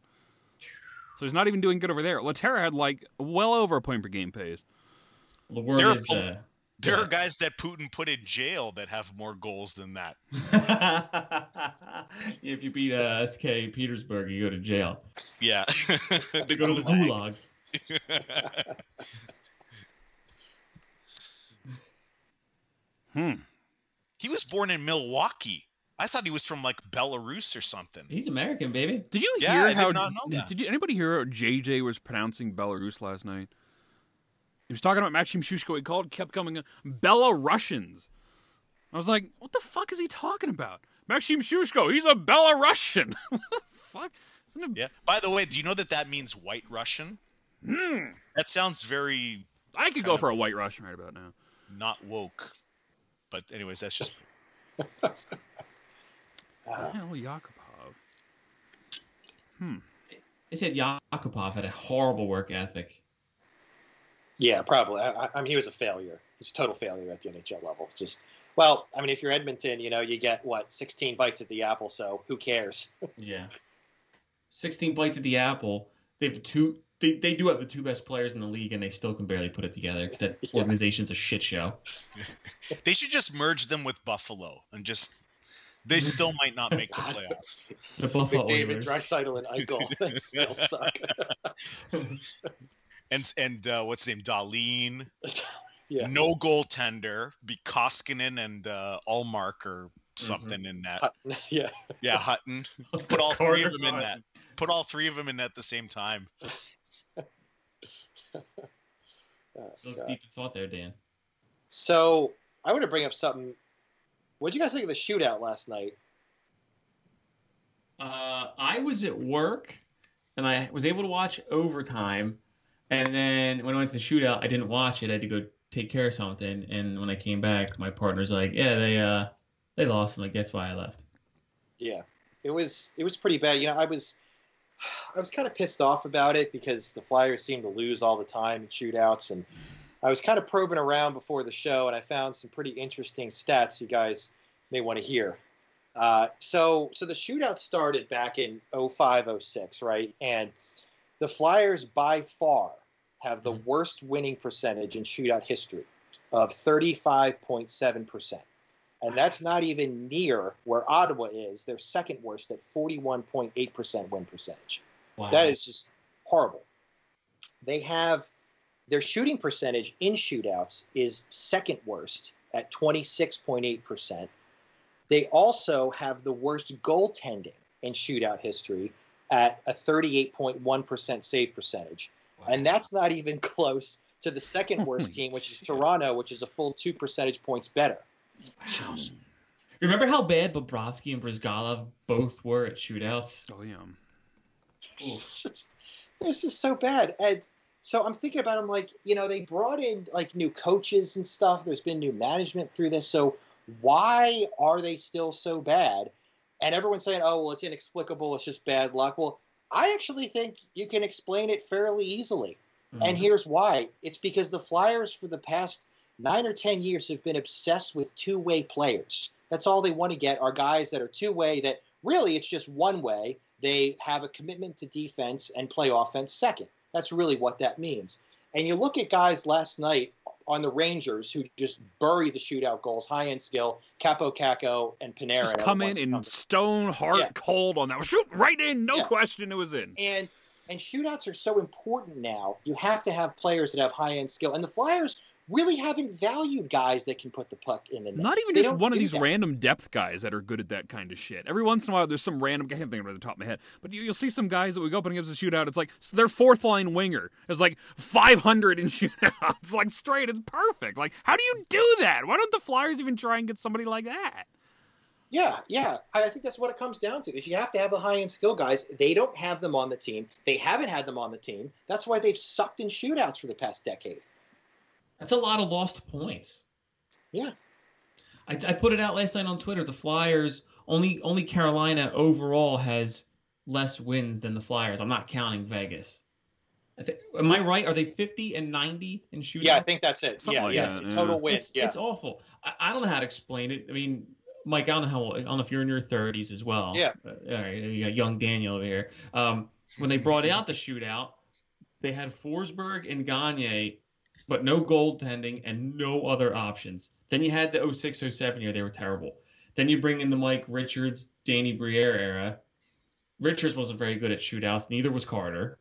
So he's not even doing good over there. Lehtera had like well over a point per game pace.
The word
There are
uh,
there
Yeah.
are guys that putin put in jail that have more goals than that
if you beat uh, SK Petersburg, you go to jail.
yeah
You
the
go to the
gulag.
gulag.
Hmm.
he was born in milwaukee i thought he was from like belarus or something
He's American, baby.
Did you
Yeah,
hear
I did
how?
not know that.
Did you, anybody hear how JJ was pronouncing Belarus last night? He was talking about Maxim Sushko. He called, kept coming, up, Belarusians. I was like, what the fuck is he talking about? Maxim Sushko, he's a Belarusian. what the fuck? Isn't it,
yeah by the way do you know that that means white russian
Hmm.
that sounds very
I could go for a white Russian right about now.
not woke but anyways that's just
Uh,
Hell, Yakupov. Hmm.
They said Yakupov had a horrible work ethic.
yeah, probably. I, I- I mean, he was a failure. He's a total failure at the NHL level. Just well, I mean, if you're Edmonton, you know, you get what 16 bites at the apple. So who cares?
Yeah. 16 bites at the apple. They have two they, they do have the two best players in the league, and they still can barely put it together because that
Yeah.
organization's a shit show.
They should just merge them with Buffalo and just. They still might not make the playoffs.
The Buffalo
McDavid,
Oilers.
Draisaitl, and Eichel they still suck.
And and uh, what's his name? Darlene.
yeah.
No goaltender. Be Koskinen and uh, Ullmark or
Mm-hmm.
something in that.
Hut- yeah.
Yeah, Hutton. Put all three of them in that. Put all three of them in at the same time.
Oh, God.
deep in thought there, Dan.
So I want to bring up something. What did you guys think of the shootout last night?
Uh, I was at work, and I was able to watch overtime. And then when I went to the shootout, I didn't watch it. I had to go take care of something. And when I came back, my partner's like, "Yeah, they uh, they lost." I'm like, "That's why I left."
Yeah, it was it was pretty bad. You know, I was I was kind of pissed off about it because the Flyers seem to lose all the time in shootouts, and I was kind of probing around before the show, and I found some pretty interesting stats you guys may want to hear. Uh, so so the shootout started back in 05, 06, right? And the Flyers by far have the
Mhm.
worst winning percentage in shootout history of 35.7%. And that's not even near where Ottawa is. They're second worst at 41.8% win percentage.
Wow.
That is just horrible. They have their shooting percentage in shootouts is second worst at 26.8%. They also have the worst goaltending in shootout history at a 38.1% save percentage.
Wow.
And that's not even close to the second worst team, which is. Toronto, which is a full two percentage points better.
Wow. Remember how bad Bobrovsky and Bryzgalov both were at shootouts?
Oh yeah.
It's just, this is so bad. And so I'm thinking about them like, you know, they brought in like new coaches and stuff. There's been new management through this. So why are they still so bad? And everyone's saying, oh, well, it's inexplicable. It's just bad luck. Well, I actually think you can explain it fairly easily. And
Mhm.
here's why it's because the Flyers, for the past nine or 10 years, have been obsessed with two way players. That's all they want to get are guys that are two way, that really it's just one way. They have a commitment to defense and play offense second. That's really what that means. And you look at guys last night on the Rangers who just bury the shootout goals, high end skill, Kaapo Kakko and Panarin.
Just come in and stone hard
Yeah.
cold on that. Shoot right in, no
Yeah.
question. It was in.
and and shootouts are so important now. You have to have players that have high end skill, and the Flyers really haven't valued guys that can put the puck in the net.
Not even
They
just one of these
that.
random depth guys that are good at that kind of shit. Every once in a while, there's some random. Guy, I can't think of it at the top of my head, but you, you'll see some guys that we go up and gives a shootout. It's like so their fourth line winger is like 500 in shootouts, like straight. It's perfect. Like, how do you do that? Why don't the Flyers even try and get somebody like that?
Yeah, yeah. I I think that's what it comes down to. Is you have to have the high end skill guys. They don't have them on the team. They haven't had them on the team. That's why they've sucked in shootouts for the past decade.
That's a lot of lost points.
Yeah.
I, I put it out last night on Twitter. The Flyers only only Carolina overall has less wins than the Flyers. I'm not counting Vegas. I think, am I right? Are they 50 and 90 in shootouts?
Yeah, I think that's it.
Something
yeah,
like
yeah.
that, yeah.
Total wins.
It's,
yeah.
it's awful. I, I don't know how to explain it. I mean, Mike, I don't know how. I don't know if you're in your 30s as well.
Yeah.
Uh, all right, you got young Daniel over here. Um, when they brought out the shootout, they had Forsberg and Gagne, but no goaltending and no other options. Then you had the 06 07 year, they were terrible. Then you bring in the Mike Richards, Danny Briere era. Richards wasn't very good at shootouts, neither was Carter.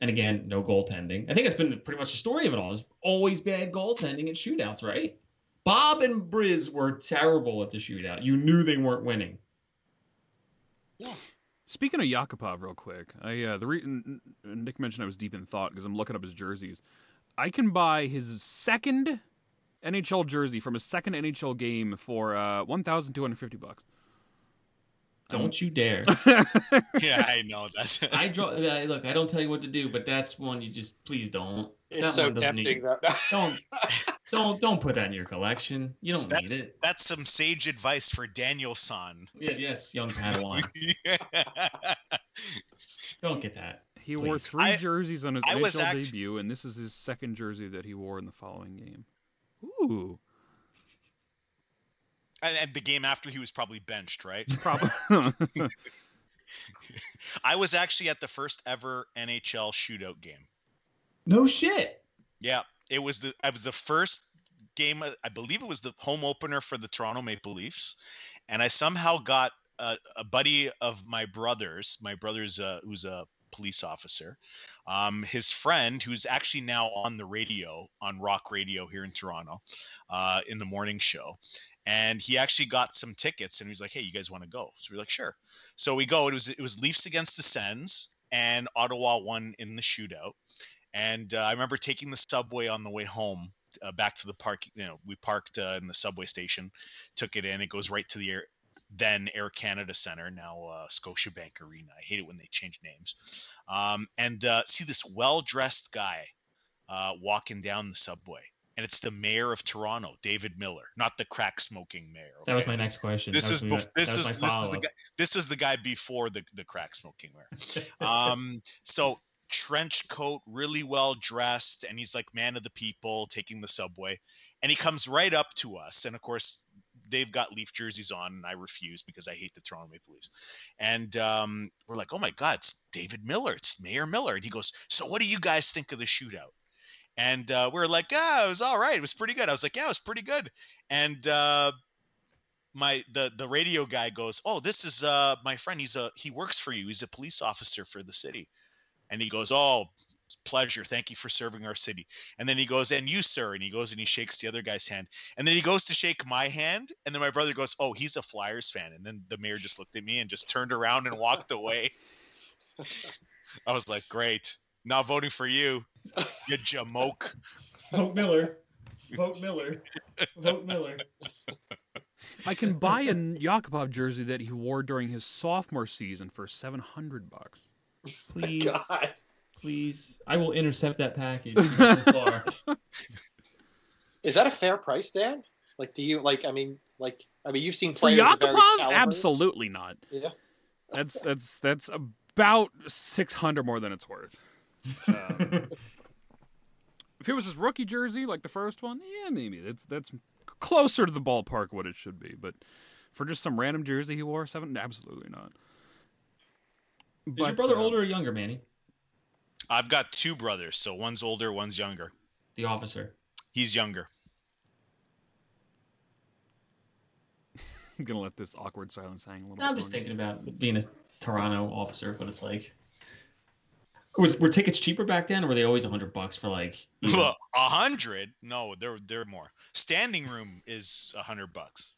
And again, no goaltending. I think it's been pretty much the story of it all. Is always bad goaltending at shootouts, right? Bob and Briz were terrible at the shootout. You knew they weren't winning. Yeah.
Speaking of Yakupov, real quick, I uh, the re- n- n- Nick mentioned I was deep in thought because I'm looking up his jerseys. I can buy his second NHL jersey from his second NHL game for uh, one thousand two hundred fifty bucks.
Don't you dare.
yeah, I know that.
I draw. I- Look, I don't tell you what to do, but that's one you just please don't.
It's
That
so tempting.
need- Don't don't don't put that in your collection. You don't
That's
need it.
that's some sage advice for Daniel San.
Yeah, yes, young Padawan. don't get that.
He wore three
I-
jerseys on his
I was
NHL
act-
debut, and this is his second jersey that he wore in the following game. Ooh,
and, and the game after he was probably benched, right?
probably.
I was actually at the first ever NHL shootout game.
No shit.
Yeah, it was the I was the first game. I believe it was the home opener for the Toronto Maple Leafs, and I somehow got a, a buddy of my brother's. My brother's uh, who's a police officer. Um, his friend, who's actually now on the radio on Rock Radio here in Toronto, uh, in the morning show, and he actually got some tickets and he was like, "Hey, you guys want to go?" So we're like, "Sure." So we go. It was it was Leafs against the Sens, and Ottawa won in the shootout. And uh, I remember taking the subway on the way home uh, back to the park. You know, we parked uh, in the subway station, took it in. It goes right to the air, then Air Canada Center, now uh, Scotiabank Arena. I hate it when they change names. Um, and uh, see this well-dressed guy uh, walking down the subway, and it's the mayor of Toronto, David Miller, not the crack-smoking mayor.
That was my next question.
This is bef- this is this is the guy this is the guy before the the crack smoking mayor. Um, so trench coat, really well dressed, and he's like man of the people, taking the subway, and he comes right up to us, and of course they've got Leaf jerseys on, and I refuse because I hate the Toronto Maple Leafs, and um, we're like, oh my god, it's David Miller, it's Mayor Miller, and he goes, so what do you guys think of the shootout? And uh, we are like, ah, it was all right. It was pretty good. I was like, yeah, it was pretty good. And uh, my the the radio guy goes, "Oh, this is uh my friend. He's a he works for you. He's a police officer for the city." And he goes, "Oh, pleasure. Thank you for serving our city." And then he goes, "And you, sir." And he goes and he shakes the other guy's hand. And then he goes to shake my hand, and then my brother goes, "Oh, he's a Flyers fan." And then the mayor just looked at me and just turned around and walked away. I was like, "Great. Not voting for you, you jamoke."
Vote Miller. Vote Miller. Vote Miller.
I can buy a Yakupov jersey that he wore during his sophomore season for seven hundred bucks.
Please,
God.
Please. I will intercept that package. You go so far.
Is that a fair price, Dan? Like, do you like? I mean, like, I mean, you've seen
For
players
Yakupov, absolutely not.
Yeah.
That's that's that's about six hundred more than it's worth. Um, if it was his rookie jersey, like the first one, yeah, maybe that's that's closer to the ballpark what it should be. But for just some random jersey he wore, seven, absolutely not.
Is your brother
uh,
older or younger, Manny?
I've got two brothers, so one's older, one's younger.
The officer.
He's younger.
I'm gonna let this awkward silence hang a little.
I'm
bit
just
longer.
thinking about being a Toronto officer, but it's like, was were tickets cheaper back then, or were they always a hundred bucks for like? you know-
A hundred? No, they're they're more. Standing room is a hundred bucks.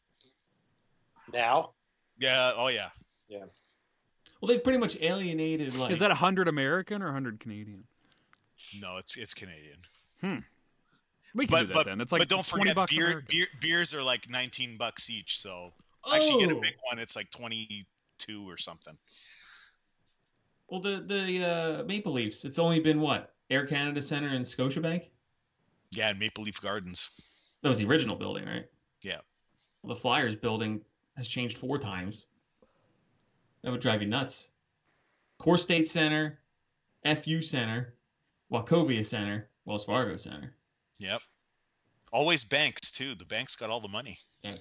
Now,
Yeah. Oh yeah. yeah.
Well, they've pretty much alienated like.
Is that hundred American or hundred Canadian?
No, it's it's Canadian. Hmm.
We can
But
do that
but
then. It's like
but don't
20
forget beer, beer beers are like nineteen bucks each. So actually, get a
Oh!
big one. It's like twenty two or something.
Well, the the uh, Maple Leafs. It's only been what Air Canada Center and Scotiabank.
Yeah, and Maple Leaf Gardens.
That was the original building, right?
Yeah.
Well, the Flyers building has changed four times. That would drive you nuts. Core State Center, FU Center, Wachovia Center, Wells Fargo Center.
Yep. Always banks too. The banks got all the money.
Yeah,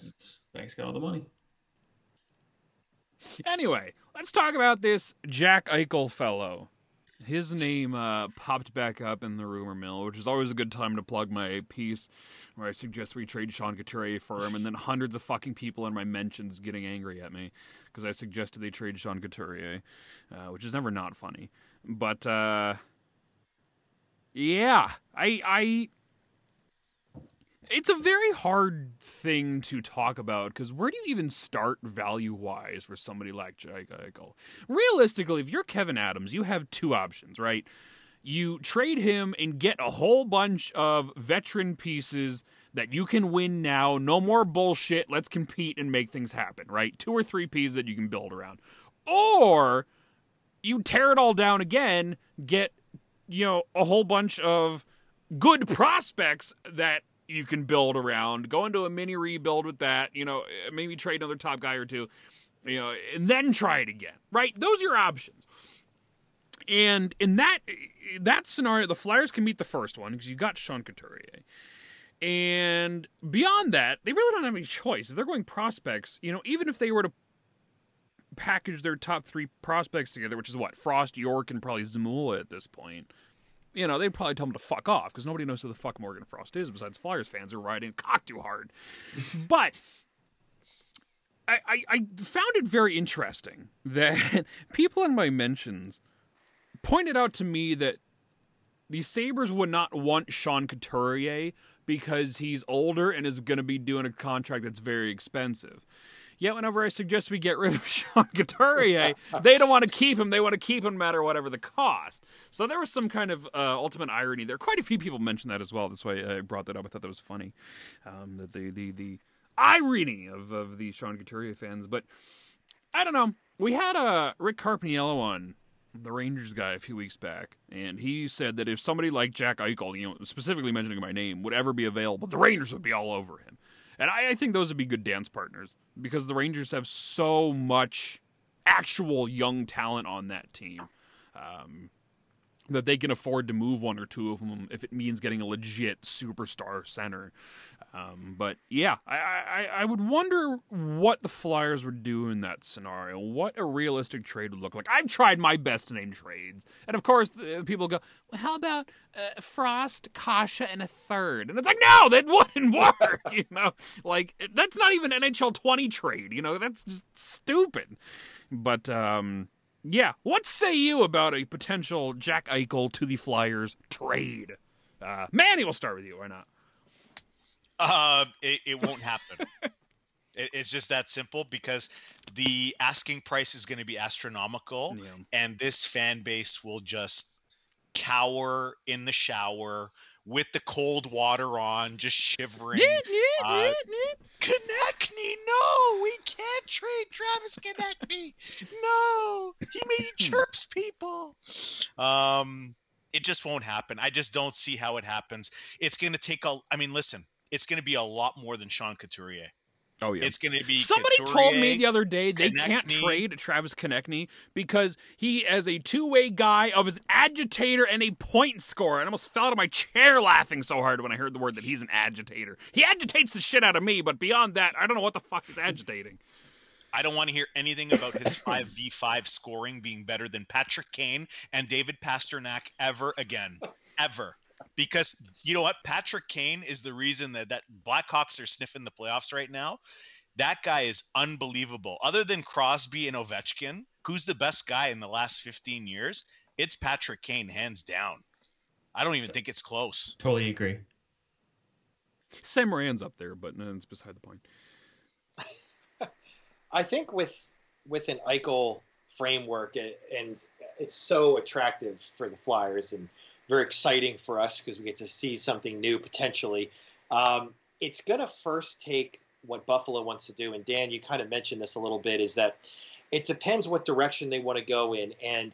banks got all the money.
Anyway, let's talk about this Jack Eichel fellow. His name uh, popped back up in the rumor mill, which is always a good time to plug my piece where I suggest we trade Sean Couturier for him, and then hundreds of fucking people in my mentions getting angry at me because I suggested they trade Sean Couturier, uh, which is never not funny. But uh, yeah, I I it's a very hard thing to talk about because where do you even start value wise for somebody like Jake Eichel? Realistically, if you're Kevyn Adams, you have two options, right? You trade him and get a whole bunch of veteran pieces that you can win now. No more bullshit. Let's compete and make things happen, right? Two or three pieces that you can build around. Or you tear it all down again, get, you know, a whole bunch of good prospects that you can build around. Go into a mini rebuild with that. You know, eh, maybe trade another top guy or two. You know, and then try it again. Right? Those are your options. And in that that scenario, the Flyers can meet the first one because you got Sean Couturier. And beyond that, they really don't have any choice. If they're going prospects, you know, even if they were to package their top three prospects together, which is what Frost, York, and probably Zamula at this point. You know, they'd probably tell him to fuck off because nobody knows who the fuck Morgan Frost is besides Flyers fans who are riding cock too hard. but I, I, I found it very interesting that people in my mentions pointed out to me that the Sabres would not want Sean Couturier because he's older and is going to be doing a contract that's very expensive. Yet, whenever I suggest we get rid of Sean Couturier, they don't want to keep him. They want to keep him no matter whatever the cost. So there was some kind of uh, ultimate irony there. Quite a few people mentioned that as well. That's why I brought that up. I thought that was funny. Um, that the the the irony of of the Sean Couturier fans. But I don't know. We had uh, Rick Carpiniello on the Rangers guy a few weeks back, and he said that if somebody like Jack Eichel, you know, specifically mentioning my name, would ever be available, the Rangers would be all over him. And I, I think those would be good dance partners because the Rangers have so much actual young talent on that team. Um, that they can afford to move one or two of them if it means getting a legit superstar center. Um, but yeah, I, I, I would wonder what the Flyers would do in that scenario. What a realistic trade would look like. I've tried my best to name trades, and of course, people go, "Well, how about uh, Frost, Kasha, and a third? And it's like, no, that wouldn't work. you know, like that's not even an NHL twenty trade. You know, that's just stupid. But um, yeah, what say you about a potential Jack Eichel to the Flyers trade? Uh, Manny, we'll start with you, or not?
Uh, it, it won't happen. it, it's just that simple because the asking price is going to be astronomical, yeah. and this fan base will just cower in the shower with the cold water on, just shivering. uh, Konecny, no, we can't trade Travis Konecny. No, he he chirps people. Um, it just won't happen. I just don't see how it happens. It's going to take a. I mean, listen, it's going to be a lot more than Sean Couturier.
Oh yeah,
it's going to be.
Somebody
Couturier,
told me the other day they Konecny. can't trade Travis Konecny because he, as a two-way guy, of his agitator and a point scorer, and I almost fell out of my chair laughing so hard when I heard the word that he's an agitator. He agitates the shit out of me, but beyond that, I don't know what the fuck is agitating.
I don't want to hear anything about his 5v5 scoring being better than Patrick Kane and David Pastrnak ever again. Ever because you know what? Patrick Kane is the reason that that Blackhawks are sniffing the playoffs right now. That guy is unbelievable. Other than Crosby and Ovechkin, who's the best guy in the last 15 years? It's Patrick Kane, hands down. I don't even think it's close.
Totally agree.
Sam Moran's up there, but no, it's beside the point.
I think with with an Eichel framework, and it's so attractive for the Flyers, and very exciting for us because we get to see something new potentially. Um, it's going to first take what Buffalo wants to do. And Dan, you kind of mentioned this a little bit is that it depends what direction they want to go in. And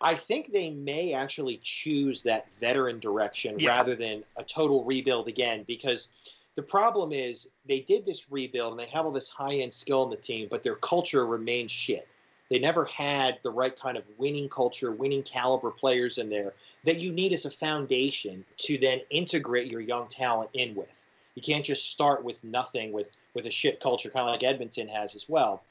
I think they may actually choose that veteran direction yes. rather than a total rebuild again because the problem is they did this rebuild and they have all this high end skill in the team, but their culture remains shit. They never had the right kind of winning culture, winning caliber players in there that you need as a foundation to then integrate your young talent in with. You can't just start with nothing with with a shit culture, kind of like Edmonton has as well.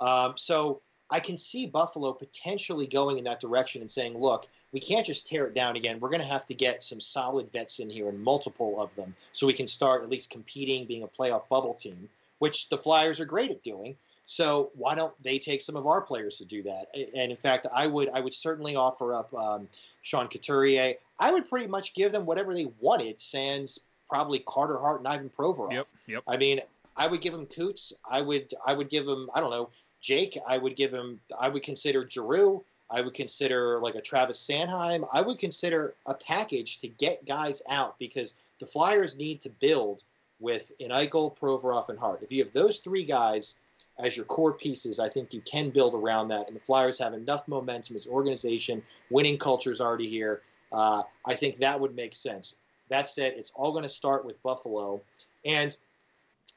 Um, so I can see Buffalo potentially going in that direction and saying, look, we can't just tear it down again. We're going to have to get some solid vets in here and multiple of them so we can start at least competing, being a playoff bubble team, which the Flyers are great at doing. So why don't they take some of our players to do that? And in fact, I would I would certainly offer up um, Sean Couturier. I would pretty much give them whatever they wanted. Sans probably Carter Hart and Ivan Provorov.
Yep. Yep.
I mean, I would give him Coots. I would I would give him I don't know Jake. I would give him. I would consider Giroux. I would consider like a Travis Sanheim. I would consider a package to get guys out because the Flyers need to build with an Eichel, Provorov, and Hart. If you have those three guys as your core pieces, I think you can build around that. And the Flyers have enough momentum as an organization. Winning culture is already here. Uh, I think that would make sense. That said, it's all going to start with Buffalo. And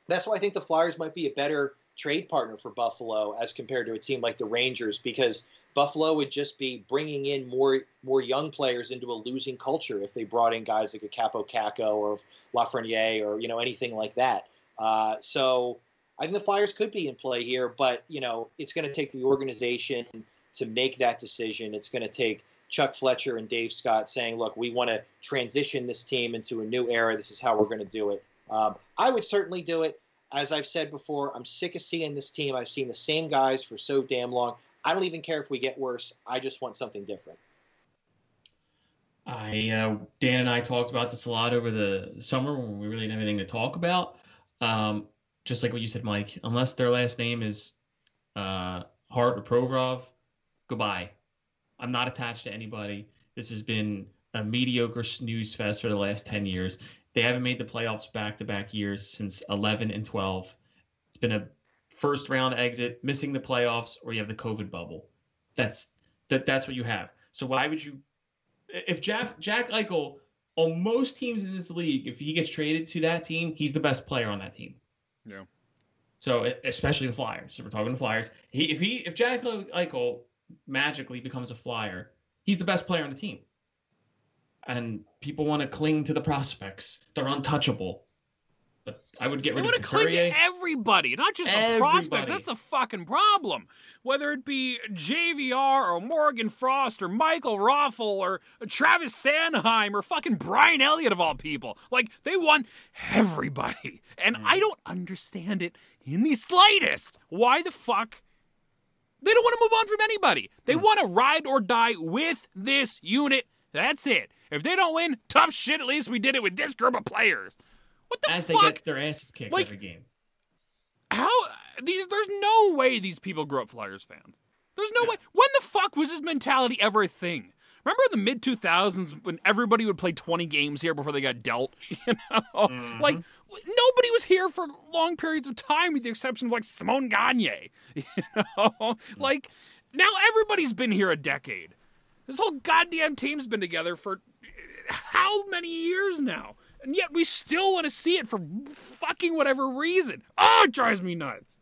that's why I think the Flyers might be a better trade partner for Buffalo as compared to a team like the Rangers because Buffalo would just be bringing in more more young players into a losing culture if they brought in guys like a Kaapo Kakko or Lafreniere or you know anything like that. Uh, so I think the Flyers could be in play here, but you know, it's going to take the organization to make that decision. It's going to take Chuck Fletcher and Dave Scott saying, "Look, we want to transition this team into a new era. This is how we're going to do it." Um, I would certainly do it. As I've said before, I'm sick of seeing this team. I've seen the same guys for so damn long. I don't even care if we get worse. I just want something different.
I uh, Dan and I talked about this a lot over the summer when we really didn't have anything to talk about. Um, just like what you said, Mike. Unless their last name is uh, Hart or Provorov, goodbye. I'm not attached to anybody. This has been a mediocre snooze fest for the last 10 years. They haven't made the playoffs back to back years since 11 and 12. It's been a first round exit, missing the playoffs, or you have the COVID bubble. That's that. That's what you have. So why would you? If Jack Jack Eichel on most teams in this league, if he gets traded to that team, he's the best player on that team.
Yeah.
So especially the Flyers. So we're talking the Flyers. He if he if Jack Eichel magically becomes a Flyer, he's the best player on the team. And people want to cling to the prospects. They're untouchable. I would get
They
rid of
to cling to
Couturier.
everybody, not just the prospects. That's the fucking problem. Whether it be JVR or Morgan Frost or Michael Raffl or Travis Sanheim or fucking Brian Elliott of all people. Like, they want everybody. And
Mm.
I don't understand it in the slightest. Why the fuck? They don't want to move on from anybody. They
Mm.
want to ride or die with this unit. That's it. If they don't win, tough shit. At least we did it with this group of players. What the
as they
fuck?
get their asses kicked
Like-
every game.
How these? There's no way these people grew up Flyers fans. There's no way. When the fuck was this mentality ever a thing? Remember in the mid 2000s when everybody would play 20 games here before they got dealt? You know,
Mm-hmm.
like nobody was here for long periods of time, with the exception of like Simon Gagne. You know, like now everybody's been here a decade. This whole goddamn team's been together for how many years now? And yet we still want to see it for fucking whatever reason. Oh, it drives me nuts.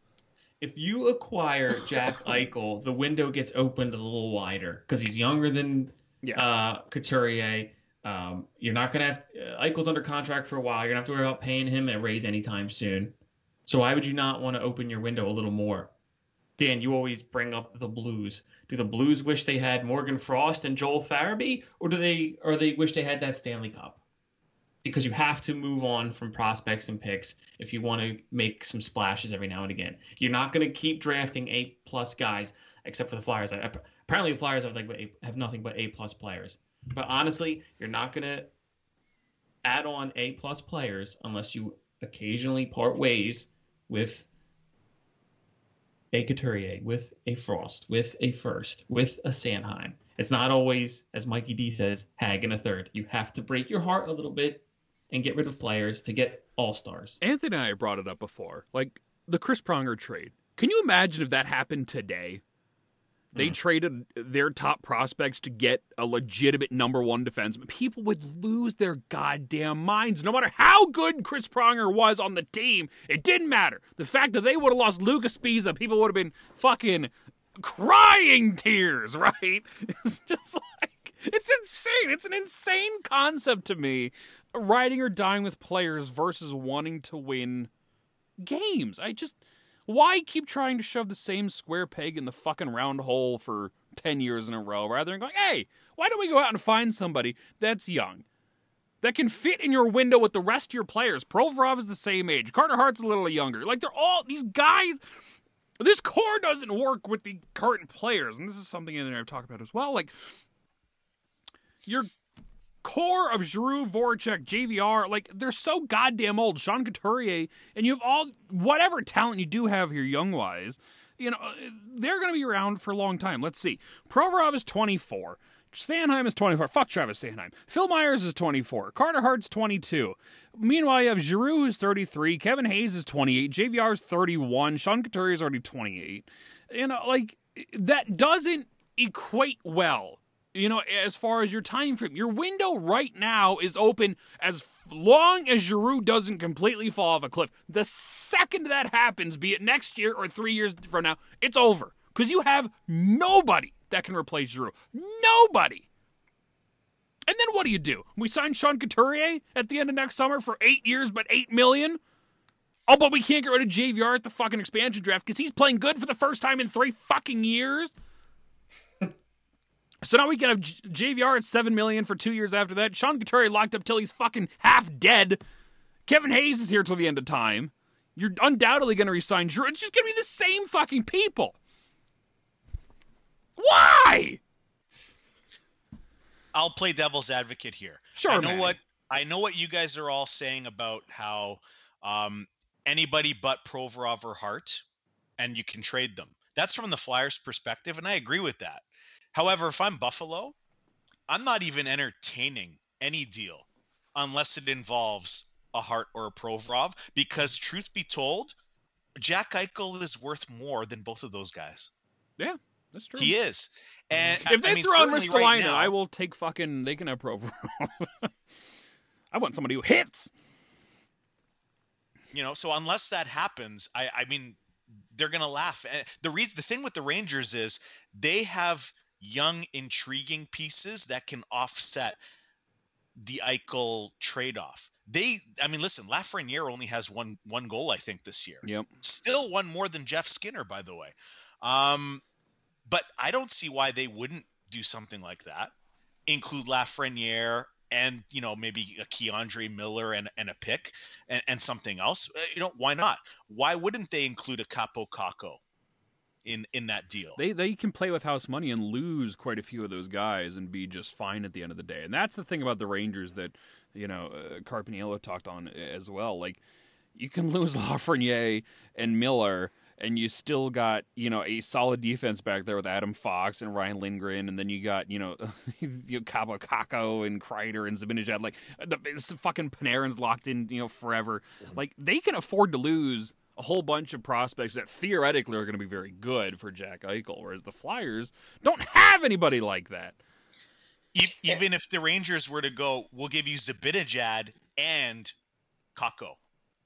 If you acquire Jack Eichel, the window gets opened a little wider because he's younger than
Yes.
uh, Couturier. Um, you're not going to have uh, Eichel's under contract for a while. You're going to have to worry about paying him a raise anytime soon. So why would you not want to open your window a little more? Dan, you always bring up the Blues. Do the Blues wish they had Morgan Frost and Joel Farabee, or do they, or they wish they had that Stanley Cup? Because you have to move on from prospects and picks if you want to make some splashes every now and again. You're not going to keep drafting A plus guys, except for the Flyers. Apparently, the Flyers have like have nothing but A plus players. But honestly, you're not going to add on A plus players unless you occasionally part ways with a Couturier, with a Frost, with a First, with a Sanheim. It's not always, as Mikey D says, Hagg in a third. You have to break your heart a little bit and get rid of players to get all stars.
Anthony and I brought it up before. Like the Chris Pronger trade. Can you imagine if that happened today? They hmm. traded their top prospects to get a legitimate number one defenseman. People would lose their goddamn minds. No matter how good Chris Pronger was on the team, it didn't matter. The fact that they would have lost Lucas Sbisa, people would have been fucking crying tears, right? It's just like it's insane. It's an insane concept to me. Riding or dying with players versus wanting to win games. I just why keep trying to shove the same square peg in the fucking round hole for 10 years in a row rather than going, hey, why don't we go out and find somebody that's young, that can fit in your window with the rest of your players? Provorov is the same age. Carter Hart's a little younger. Like, they're all, these guys, this core doesn't work with the current players. And this is something that I've talked about as well. Like, your core of Giroux, Voracek, JVR, like they're so goddamn old. Sean Couturier, and you have all whatever talent you do have here, young wise. You know uh, they're going to be around for a long time. Let's see. Provorov is 24. Sanheim is 24. Fuck Travis Sanheim. Phil Myers is 24. Carter Hart's 22. Meanwhile, you have Giroux who's 33. Kevin Hayes is 28. JVR is 31. Sean Couturier is already 28. You know, like that doesn't equate well you know, as far as your time frame, your window right now is open as long as Giroux doesn't completely fall off a cliff. The second that happens, be it next year or three years from now, it's over because you have nobody that can replace Giroux. Nobody. And then what do you do? We sign Sean Couturier at the end of next summer for eight years, but eight million. Oh, but we can't get rid of JVR at the fucking expansion draft because he's playing good for the first time in three fucking years. So now we can have JVR at seven million for two years after that. Sean Couturier locked up till he's fucking half dead. Kevin Hayes is here till the end of time. You're undoubtedly going to resign Drew. It's just going to be the same fucking people. Why?
I'll play devil's advocate here.
Sure,
I know
man.
what I know what you guys are all saying about how um, anybody but Provorov or Hart, and you can trade them. That's from the Flyers' perspective, and I agree with that. However, if I'm Buffalo, I'm not even entertaining any deal unless it involves a Hart or a Provorov, because truth be told, Jack Eichel is worth more than both of those guys.
Yeah, that's true.
He is. And
if they
I mean,
throw on
certainly right now-
I will take fucking. They can have Provorov. I want somebody who hits.
you know so unless that happens i i mean they're gonna laugh And the reason the thing with the rangers is they have young intriguing pieces that can offset the eichel trade-off they i mean listen lafreniere only has one one goal i think this year
Yep.
still one more than jeff skinner by the way um but i don't see why they wouldn't do something like that include lafreniere and you know maybe a K'Andre Miller and, and a pick and, and something else. Uh, You know why not? Why wouldn't they include a Kaapo Kakko in in that deal?
They they can play with house money and lose quite a few of those guys and be just fine at the end of the day. And that's the thing about the Rangers that you know uh, Carpiniello talked on as well. Like you can lose Lafreniere and Miller. And you still got, you know, a solid defense back there with Adam Fox and Ryan Lindgren, and then you got, you know, you Kaapo Kakko and Kreider and Zibanejad. Like the fucking Panarin's locked in, you know, forever. Like they can afford to lose a whole bunch of prospects that theoretically are going to be very good for Jack Eichel, whereas the Flyers don't have anybody like that.
E- Even if the Rangers were to go, we'll give you Zibanejad and Kakko,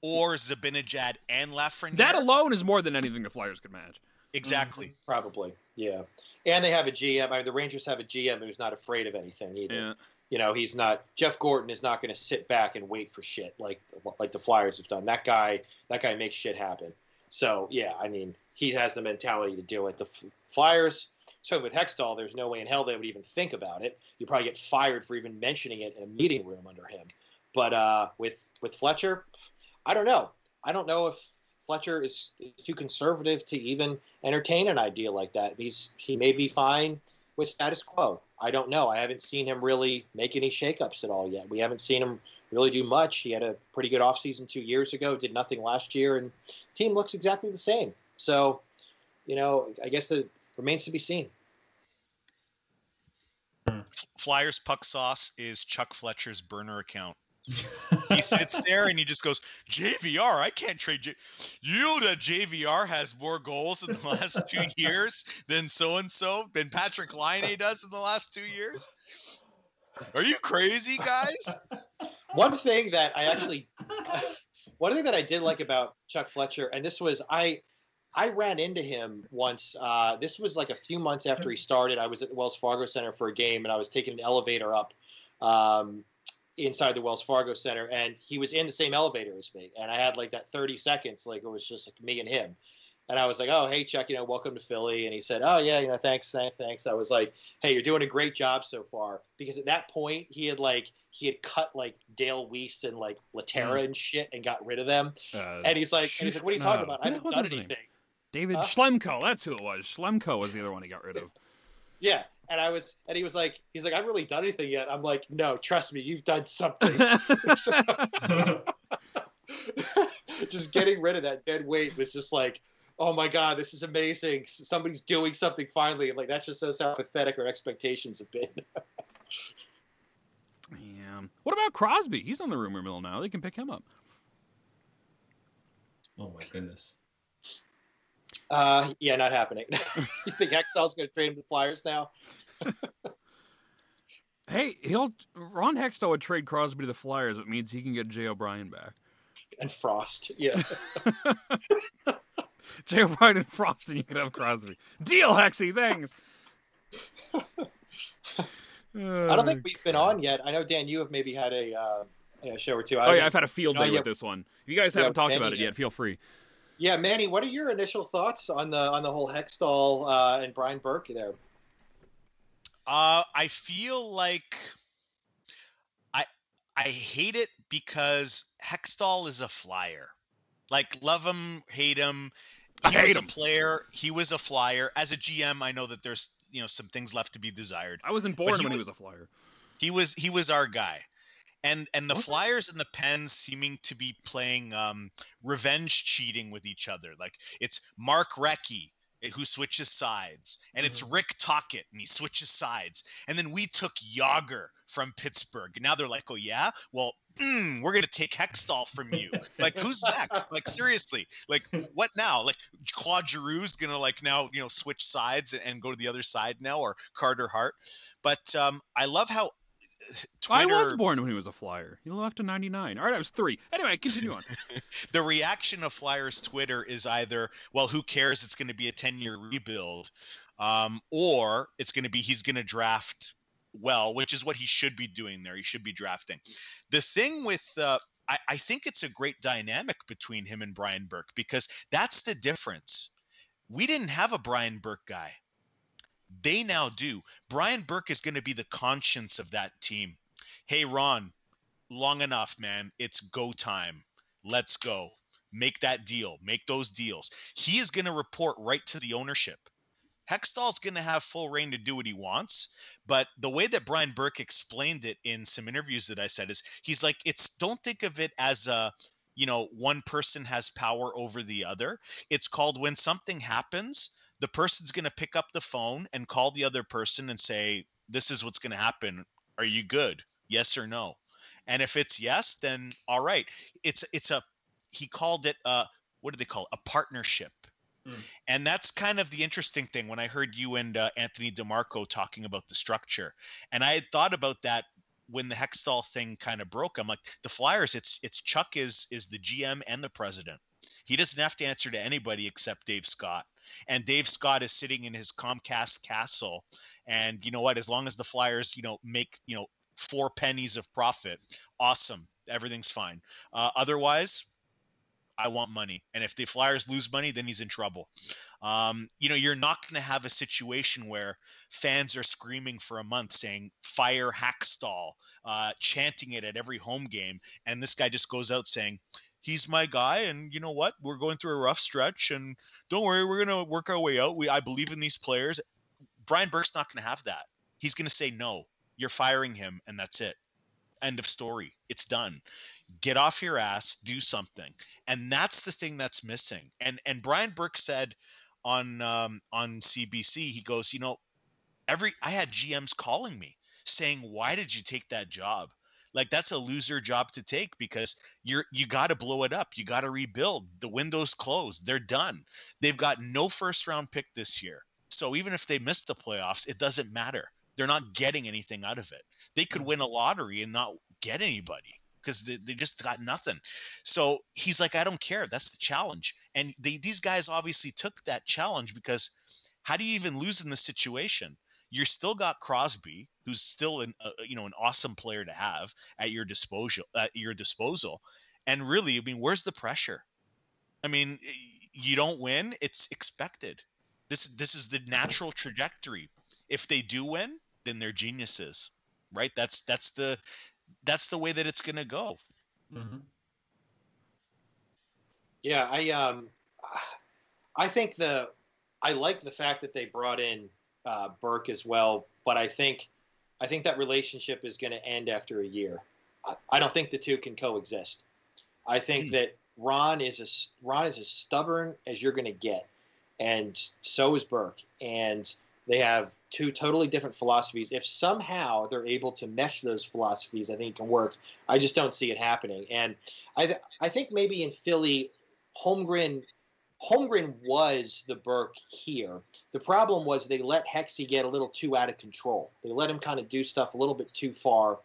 or Zibanejad and Lafreniere.
That alone is more than anything the Flyers could match.
exactly. Mm-hmm.
Probably, yeah. And they have a GM. I mean, the Rangers have a GM who's not afraid of anything either.
Yeah.
You know, he's not. Jeff Gorton is not going to sit back and wait for shit like like the Flyers have done. That guy, that guy makes shit happen. So yeah, I mean, he has the mentality to do it. The Flyers. So with Hextall, there's no way in hell they would even think about it. You probably get fired for even mentioning it in a meeting room under him. But uh, with with Fletcher, I don't know. I don't know if Fletcher is, is too conservative to even entertain an idea like that. He's he may be fine with status quo. I don't know. I haven't seen him really make any shakeups at all yet. We haven't seen him really do much. He had a pretty good offseason two years ago, did nothing last year, and team looks exactly the same. So, you know, I guess it remains to be seen.
Flyers puck sauce is Chuck Fletcher's burner account. he sits there and he just goes, JVR, I can't trade J. You that JVR has more goals in the last two years than so and so, than Patrik Laine does in the last two years? Are you crazy, guys?
One thing that I actually, one thing that I did like about Chuck Fletcher, and this was I, I ran into him once. Uh, this was like a few months after he started. I was at the Wells Fargo Center for a game, and I was taking an elevator up um, inside the Wells Fargo Center, and he was in the same elevator as me. And I had like that 30 seconds, like it was just like me and him. And I was like, "Oh, hey, Chuck, you know, welcome to Philly." And he said, "Oh, yeah, you know, thanks, thanks, thanks." I was like, "Hey, you're doing a great job so far." Because at that point, he had like he had cut like Dale Weise and like Lehtera and shit, and got rid of them.
Uh,
And he's like, and he's like, "What are you talking
no.
about? I haven't done
was his name?
anything."
David
Huh?
Schlemko. That's who it was. Schlemko was the other one he got rid of.
Yeah. And I was, and he was like, he's like, I haven't really done anything yet. I'm like, no, trust me, you've done something. just getting rid of that dead weight was just like, oh my god, this is amazing. Somebody's doing something finally. And like that just shows how pathetic our expectations have been.
yeah. What about Crosby? He's on the rumor mill now. They can pick him up.
oh my goodness.
Uh, yeah, not happening. you think Hextall's going to trade him to the Flyers now?
Hey, he'll Ron Hextall would trade Crosby to the Flyers. It means he can get Jay O'Brien back.
And Frost, yeah.
Jay O'Brien and Frost, and you can have Crosby. Deal, Hexy. Thanks.
I don't think we've been on yet. I know Dan, you have maybe had a uh, yeah, show or two.
Oh yeah, I've had a field day with this one. If you guys haven't
Yeah,
talked about it yet, feel free.
Yeah, Manny, what are your initial thoughts on the on the whole Hextall uh, and Brian Burke there?
Uh, I feel like I I hate it because Hextall is a flyer. Like love him, hate him.
I
He
hate
was
him.
a player. He was a flyer. As a GM, I know that there's you know some things left to be desired.
I wasn't born
he
when he
was-
was a flyer.
He was he was our guy. And and the? Flyers and the Pens seeming to be playing um, revenge cheating with each other. Like it's Mark Recchi eh, who switches sides, and it's Rick Tocchet and he switches sides. And then we took Jagr from Pittsburgh. Now they're like, oh yeah, well, mm, we're gonna take Hextall from you. like who's next? Like seriously, like what now? Like Claude Giroux's gonna like now you know switch sides and- and go to the other side now, or Carter Hart. But um, I love how. Twitter,
I was born when he was a flyer. He left in '99. All right, I was three. Anyway, continue on.
the reaction of Flyers Twitter is either, well, who cares? It's going to be a 10 year rebuild, um, or it's going to be he's going to draft well, which is what he should be doing there. He should be drafting. The thing with, uh, I, I think it's a great dynamic between him and Brian Burke because that's the difference. We didn't have a Brian Burke guy. They now do. Brian Burke is going to be the conscience of that team. Hey, Ron, long enough, man. It's go time. Let's go. Make that deal. Make those deals. He is going to report right to the ownership. Hextall's going to have full reign to do what he wants, but the way that Brian Burke explained it in some interviews that I said is he's like, it's don't think of it as a, you know, one person has power over the other. It's called when something happens, the person's going to pick up the phone and call the other person and say, this is what's going to happen. Are you good? Yes or no? And if it's yes, then all right. It's it's a he called it uh what do they call it? A partnership.
Mm.
And that's kind of the interesting thing when I heard you and uh, Anthony DeMarco talking about the structure. And I had thought about that when the Hextall thing kind of broke. I'm like, the Flyers, it's it's Chuck is is the GM and the president. He doesn't have to answer to anybody except Dave Scott. And Dave Scott is sitting in his Comcast castle. And you know what? As long as the Flyers, you know, make, you know, four pennies of profit, awesome. Everything's fine. Uh, otherwise, I want money. And if the Flyers lose money, then he's in trouble. Um, you know, you're not going to have a situation where fans are screaming for a month saying, fire Hextall, uh, chanting it at every home game. And this guy just goes out saying, he's my guy. And you know what? We're going through a rough stretch. And don't worry, we're going to work our way out. We, I believe in these players. Brian Burke's not going to have that. He's going to say, no, you're firing him. And that's it. End of story. It's done. Get off your ass, do something and that's the thing that's missing. And and Brian Burke said on um, on CBC, he goes, you know, every I had GMs calling me saying, why did you take that job? Like that's a loser job to take because you're you got to blow it up. You got to rebuild. The window's closed. They're done. They've got no first round pick this year. So even if they miss the playoffs, it doesn't matter. They're not getting anything out of it. They could win a lottery and not get anybody because they, they just got nothing. So he's like, I don't care. That's the challenge. And they, these guys obviously took that challenge because how do you even lose in this situation? You're still got Crosby, who's still an uh, you know an awesome player to have at your disposal at your disposal. And really, I mean, where's the pressure? I mean, you don't win, it's expected. This this is the natural trajectory. If they do win, then they're geniuses, right? That's that's the that's the way that it's going to go.
hmm
Yeah, I um, I think the I like the fact that they brought in uh, Burke as well, but I think I think that relationship is going to end after a year. I, I don't think the two can coexist. I think
Hmm.
that Ron is as Ron is as stubborn as you're going to get, and so is Burke, and they have two totally different philosophies. If somehow they're able to mesh those philosophies, I think it can work. I just don't see it happening, and I th- I think maybe in Philly, Holmgren Holmgren was the Burke here. The problem was they let Hexy get a little too out of control. They let him kind of do stuff a little bit too far.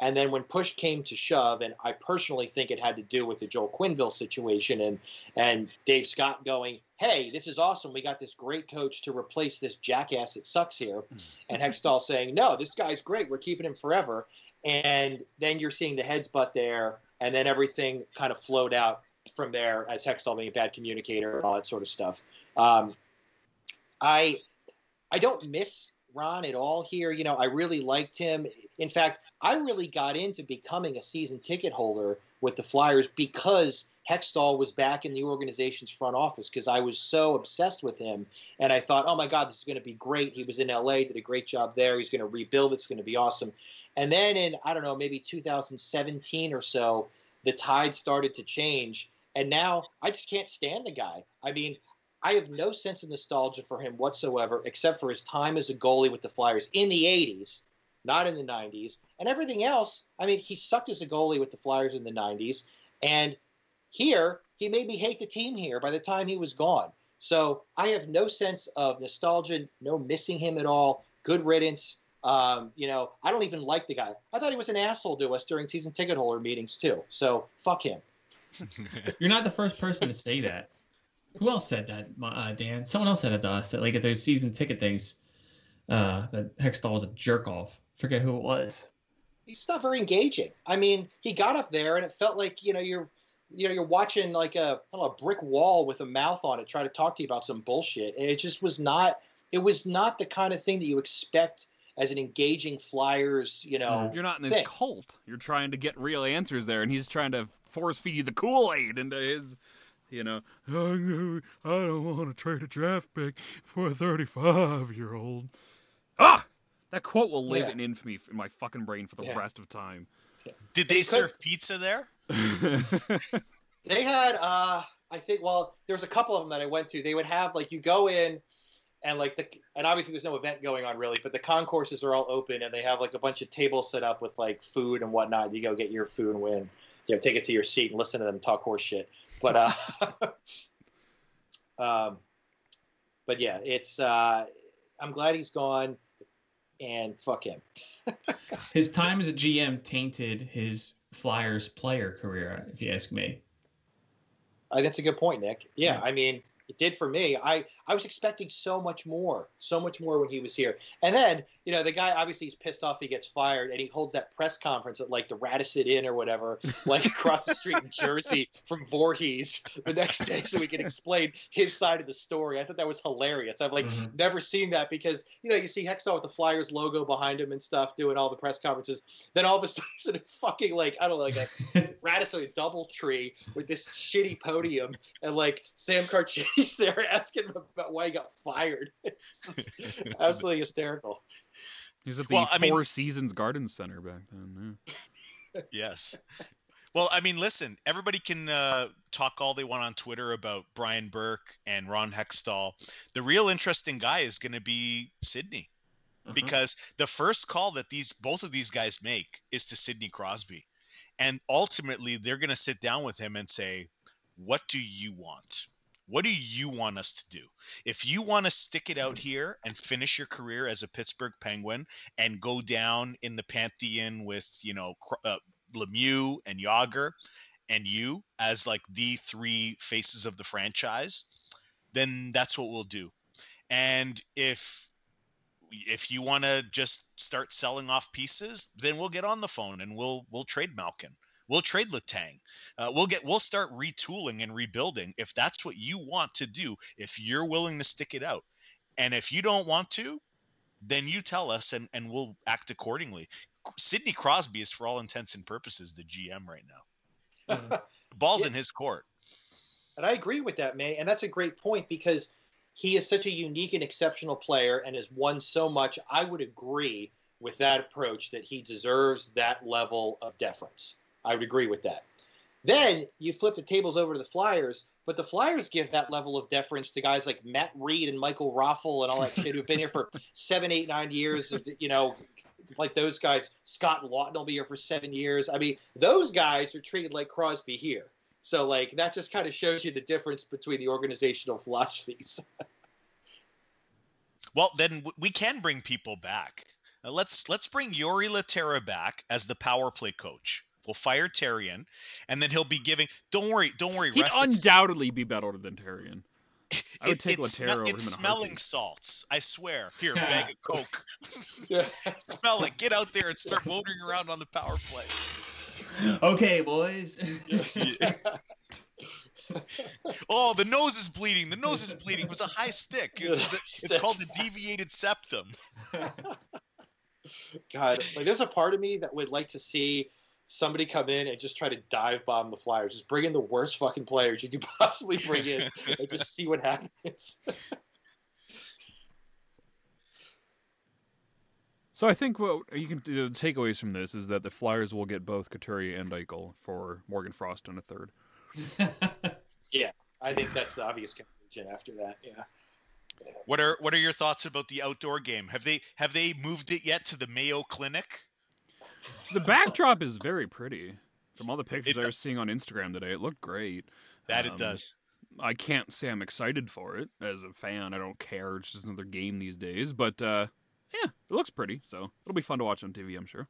And then when push came to shove, and I personally think it had to do with the Joel Quenneville situation and and Dave Scott going, Hey, this is awesome. We got this great coach to replace this jackass that sucks here. And Hextall saying, No, this guy's great. We're keeping him forever. and then you're seeing the heads butt there, and then everything kind of flowed out from there as Hextall being a bad communicator and all that sort of stuff. Um, I I don't miss Ron at all here. You know, I really liked him. In fact, I really got into becoming a season ticket holder with the Flyers because Hextall was back in the organization's front office because I was so obsessed with him. And I thought, oh my God, this is going to be great. He was in LA, did a great job there. He's going to rebuild. It's going to be awesome. And then in, I don't know, maybe 2017 or so, the tide started to change. And now I just can't stand the guy. I mean, I have no sense of nostalgia for him whatsoever, except for his time as a goalie with the Flyers in the 80s, not in the 90s. And everything else, I mean, he sucked as a goalie with the Flyers in the 90s. And here, he made me hate the team here by the time he was gone. So I have no sense of nostalgia, no missing him at all. Good riddance. Um, you know, I don't even like the guy. I thought he was an asshole to us during season ticket holder meetings too. So fuck him.
You're not the first person to say that. Who else said that, uh, Dan? Someone else said it to us that like at those season ticket things, uh, that Hextall was a jerk off. Forget who it was.
He's not very engaging. I mean, he got up there and it felt like you know you're you know you're watching like a know, a brick wall with a mouth on it, trying to talk to you about some bullshit. It just was not. It was not the kind of thing that you expect as an engaging Flyers, you know.
You're not in this
thing.
cult. You're trying to get real answers there, and he's trying to force feed you the Kool Aid into his you know, I don't want to trade a draft pick for a 35 year old. Ah! That quote will live
Yeah.
in infamy in my fucking brain for the
Yeah.
rest of time.
Did they
They could-
serve pizza there?
They had, uh, I think, well, there was a couple of them that I went to. They would have like you go in, and like the, and obviously there's no event going on really, but the concourses are all open, and they have like a bunch of tables set up with like food and whatnot. You go get your food and win. You know, take it to your seat and listen to them talk horse shit. But, uh, um, but yeah, it's. Uh, I'm glad he's gone, and fuck him.
His time as a GM tainted his Flyers player career, if you ask me.
Uh, that's a good point, Nick. Yeah,
Yeah.
I mean, it did for me. I I was expecting so much more, so much more when he was here. And then, you know, the guy obviously he's pissed off he gets fired, and he holds that press conference at like the Radisson Inn or whatever, like across the street in Jersey from Voorhees the next day, so we can explain his side of the story. I thought that was hilarious. I've like
Mhm.
never seen that because you know you see Hextall with the Flyers logo behind him and stuff, doing all the press conferences. Then all of a sudden, fucking like I don't know, like a Radisson double tree with this shitty podium, and like Sam Carchidi's there asking him about why he got fired. It's just absolutely hysterical.
He's at the
Well, I mean-
Four Seasons Garden Center back then. Yeah.
Yes. Well, I mean, listen, everybody can uh, talk all they want on Twitter about Brian Burke and Ron Hextall. The real interesting guy is going to be Sidney
Uh-huh.
because the first call that these both of these guys make is to Sidney Crosby. And ultimately, they're going to sit down with him and say, What do you want? What do you want us to do? If you want to stick it out here and finish your career as a Pittsburgh Penguin and go down in the pantheon with, you know, uh, Lemieux and Jagr and you as like the three faces of the franchise, then that's what we'll do. And if if you want to just start selling off pieces, then we'll get on the phone and we'll we'll trade Malkin. We'll trade Letang. Uh, we'll get we'll start retooling and rebuilding if that's what you want to do. If you're willing to stick it out, and if you don't want to, then you tell us and and we'll act accordingly. Sidney Crosby is for all intents and purposes the GM right now. Ball's
Yeah.
in his court.
And I agree with that, man. And that's a great point because he is such a unique and exceptional player and has won so much. I would agree with that approach that he deserves that level of deference. I would agree with that. Then you flip the tables over to the Flyers, but the Flyers give that level of deference to guys like Matt Read and Michael Raffl and all that shit who've been here for seven, eight, nine years. You know, like those guys. Scott Laughton will be here for seven years. I mean, those guys are treated like Crosby here. So like that just kind of shows you the difference between the organizational philosophies.
Well, then we can bring people back. Uh, let's let's bring Jori Lehtera back as the power play coach. We'll fire Therrien, and then he'll be giving. Don't worry, don't worry.
He'd
ref, it's-
undoubtedly be better than Therrien. I would
It-
take
it's,
Lehtera over him
it's
in
smelling salts. I swear. Here, bag of coke.
Yeah.
Smell it. Get out there and start motoring around on the power play.
okay, boys.
Oh, the nose is bleeding. The nose is bleeding. It was a high stick. It was- it was- it's called the deviated septum.
God, like there's a part of me that would like to see somebody come in and just try to dive bomb the Flyers. Just bring in the worst fucking players you could possibly bring in and just see what happens.
So I think what you can do, the takeaways from this is that the Flyers will get both Couturier and Eichel for Morgan Frost in a third.
yeah, I think that's the obvious conclusion after that. Yeah.
What are what are your thoughts about the outdoor game? Have they have they moved it yet to the Mayo Clinic?
The backdrop is very pretty. From all the pictures
It
I was seeing on Instagram today, it looked great.
That it
Um,
does.
I can't say I'm excited for it as a fan. I don't care. It's just another game these days. But uh, yeah, it looks pretty. So it'll be fun to watch on TV. I'm sure.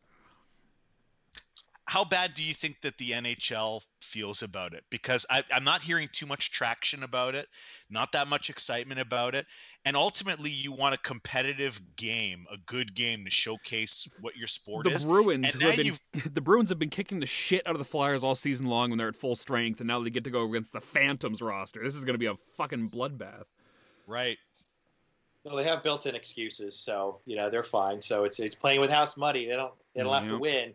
How bad do you think that the NHL feels about it? Because I, I'm not hearing too much traction about it, not that much excitement about it, and ultimately you want a competitive game, a good game to showcase what your sport
the
is.
Bruins,
And
have been, the Bruins have been kicking the shit out of the Flyers all season long when they're at full strength, and now they get to go against the Phantoms roster. This is going to be a fucking bloodbath.
Right.
No, they have built-in excuses, so you know they're fine. So it's it's playing with house money. They don't they don't have to win.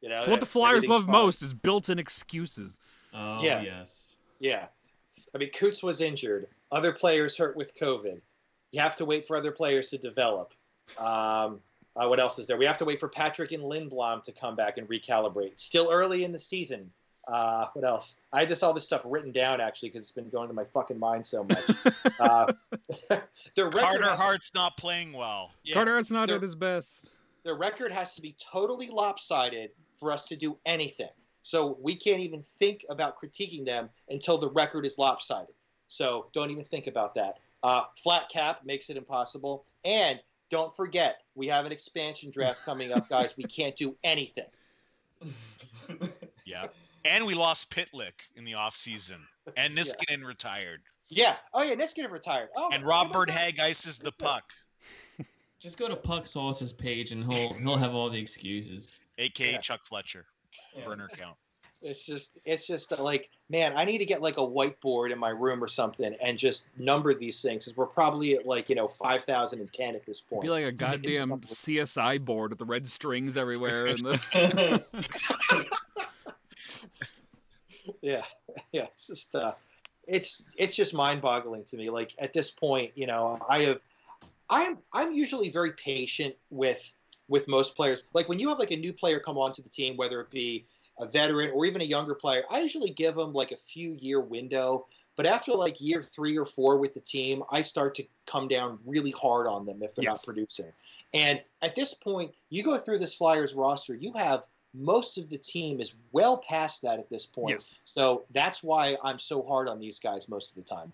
You know.
So what the Flyers love
fine.
most is built-in excuses.
oh
Yeah.
yes.
Yeah. I mean, Coots was injured. Other players hurt with COVID. You have to wait for other players to develop. Um, uh, what else is there? We have to wait for Patrick and Lindblom to come back and recalibrate. Still early in the season. Uh, what else? I had this all this stuff written down actually because it's been going to my fucking mind so much. uh, their record
Carter
has-
Hart's not playing well.
yeah,
Carter Hart's not
They're-
at his best.
their record has to be totally lopsided for us to do anything. So we can't even think about critiquing them until the record is lopsided. So don't even think about that. Uh, flat cap makes it impossible. And don't forget, we have an expansion draft coming up, guys. We can't do anything.
Yeah. And we lost Pitlick in the offseason. And Niskanen retired.
Yeah. Oh yeah, Niskanen retired. Oh,
And Robert
my God.
Hagg ices the puck,
Just go to Puck Sauce's page and he'll he'll have all the excuses.
Aka
Yeah.
Chuck Fletcher. Burner count.
It's just, it's just uh, like, man, I need to get like a whiteboard in my room or something and just number these things because we're probably at like you know five thousand and ten at this point.
Be like a goddamn. CSI board with the red strings everywhere. And the...
yeah yeah it's just uh it's it's just mind-boggling to me like at this point you know i have i'm i'm usually very patient with with most players. Like when you have like a new player come onto the team whether it be a veteran or even a younger player i usually give them like a few year window. But after like year three or four with the team i start to come down really hard on them if they're not producing. And at this point you go through this flyers roster you have most of the team is well past that at this point.
Yes.
so that's why I'm so hard on these guys most of the time.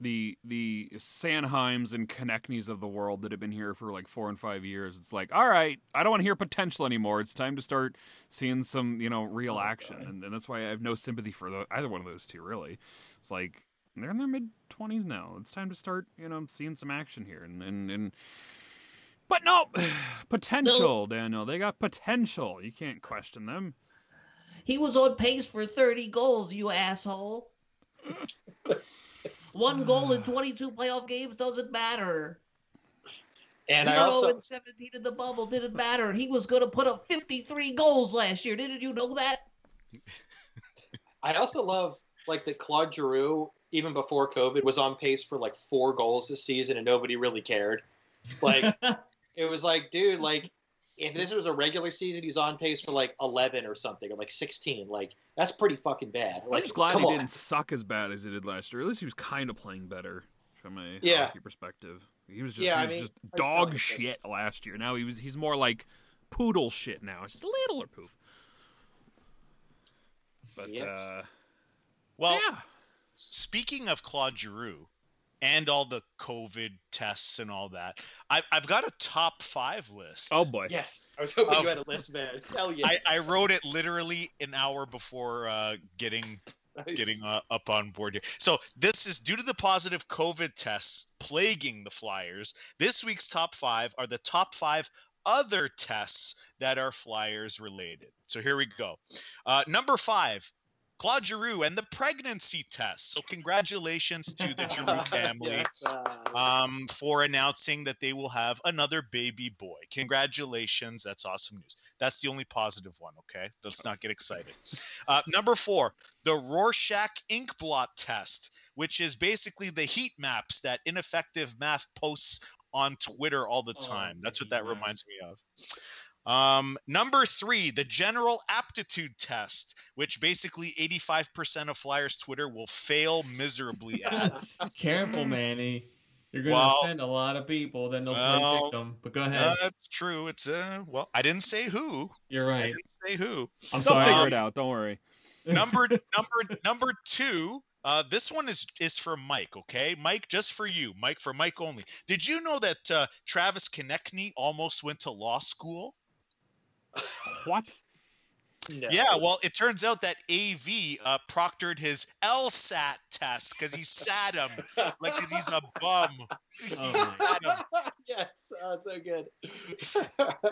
The the Sanheims and Konecny's of the world that have been here for like four and five years. It's like, all right, I don't want to hear potential anymore. It's time to start seeing some, you know, real oh, action, and, and that's why I have no sympathy for the, either one of those two. Really, it's like they're in their mid twenties now. It's time to start, you know, seeing some action here, and and and. But no, potential, Daniel. They got potential. You can't question them.
He was on pace for 30 goals, you asshole. One goal in ah. 22 playoff games doesn't matter.
And I
Zero
also
and 17 in the bubble didn't matter. He was going to put up 53 goals last year. Didn't you know that?
I also love like that Claude Giroux even before COVID was on pace for like four goals this season and nobody really cared. Like it was like, dude, like if this was a regular season, he's on pace for like eleven or something or like sixteen. Like that's pretty fucking bad. Like, I'm
just glad he
on.
didn't suck as bad as he did last year. At least he was kind of playing better from a
Yeah.
hockey perspective. He was just,
Yeah,
he
I mean,
just
I was telling
dog
you this.
shit last year. Now he was he's more like poodle shit now. It's just a little poop. But
Yep.
uh,
Well,
yeah,
speaking of Claude Giroux and all the COVID tests and all that, I've, I've got a top five list.
oh boy,
Yes, I was hoping
Of-
you had a list, man. Hell yes.
I, I wrote it literally an hour before uh, getting
Nice.
getting uh, up on board here. So this is due to the positive COVID tests plaguing the Flyers. This week's top five are the top five other tests that are Flyers related. So here we go. Uh, number five, Claude Giroux and the pregnancy test. So congratulations to the Giroux family.
Uh,
um, for announcing that they will have another baby boy. Congratulations. That's awesome news. That's the only positive one, okay? Let's not get excited. Uh, number four, the Rorschach ink blot test, which is basically the heat maps that ineffective math posts on Twitter all the
Oh,
time. That's what that reminds me of. Um, number three, the general aptitude test, which basically 85% of Flyers Twitter will fail miserably at.
Careful, Manny. You're gonna offend a lot of people. Then they'll
well,
play victim. But go ahead.
That's true. It's uh well, I didn't say who.
You're
I
right.
didn't say who.
I'm
They'll
sorry.
figure
Um,
it out. Don't worry.
Number number number two. Uh, this one is is for Mike. Okay, Mike, just for you, Mike, for Mike only. Did you know that uh, Travis Konecny almost went to law school?
What?
no.
Yeah, well, it turns out that AV uh, proctored his LSAT test because he sat him like because he's a bum. He
Oh
sat him.
Yes, oh, so good.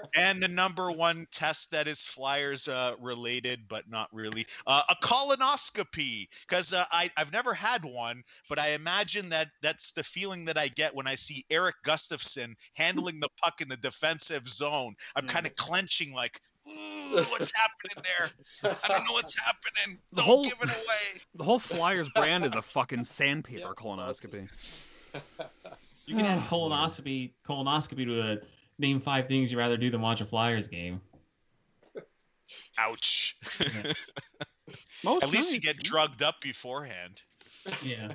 and the number one test that is Flyers uh, related, but not really, uh, a colonoscopy. Because uh, I I've never had one, but I imagine that that's the feeling that I get when I see Erik Gustafsson handling the puck in the defensive zone. I'm kind of clenching, like, Ooh, what's happening there? I don't know what's happening.
The
Don't
whole-
give it away.
The whole Flyers brand is a fucking sandpaper
Yeah,
colonoscopy.
You can add colonoscopy colonoscopy to a name five things you'd rather do than watch a Flyers game.
Ouch.
Most
At least you get drugged up beforehand.
Yeah.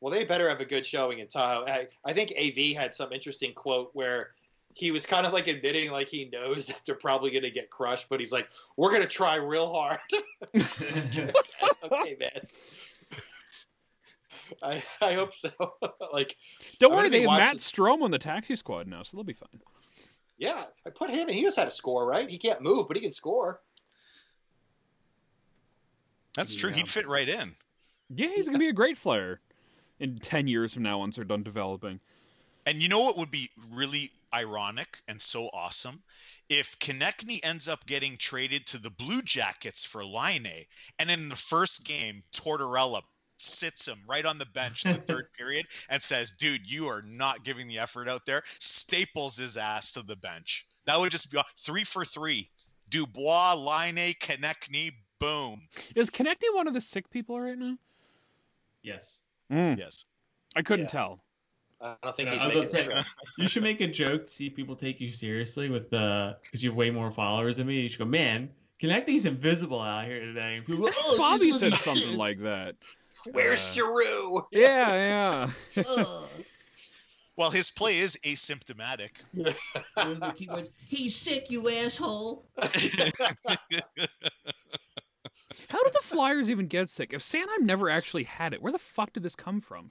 Well, they better have a good showing in Tahoe. I, I think AV had some interesting quote where he was kind of like admitting like he knows that they're probably going to get crushed, but he's like, "We're going to try real hard." okay, man. I I hope so. like,
Don't
I'm
worry, they have
watching-
Matt Strome on the taxi squad now, so they'll be fine.
yeah, I put him in. He knows how to score, right? He can't move, but he can score.
That's true. He'd fit right in.
Yeah, he's gonna be a great flyer in ten years from now once they're done developing.
And you know what would be really ironic and so awesome? If Konecny ends up getting traded to the Blue Jackets for Laine and in the first game, Tortorella sits him right on the bench in the third period and says, dude, you are not giving the effort out there, staples his ass to the bench. That would just be three for three. Dubois, Laine, Konecny, boom.
Is Konecny one of the sick people right now?
Yes.
Mm,
Yes.
I couldn't
Yeah.
tell.
I don't think
Yeah,
he's making it.
say, you should make a joke to see people take you seriously with the because you have way more followers than me. You should go, man. Konecny's invisible out here today. People, "Oh,
Bobby said something like that.
Where's
Uh,
Giroux?
Yeah, yeah.
Well, his play is asymptomatic.
He
He's sick, you asshole.
How did the Flyers even get sick? If Sanheim never actually had it, where the fuck did this come from?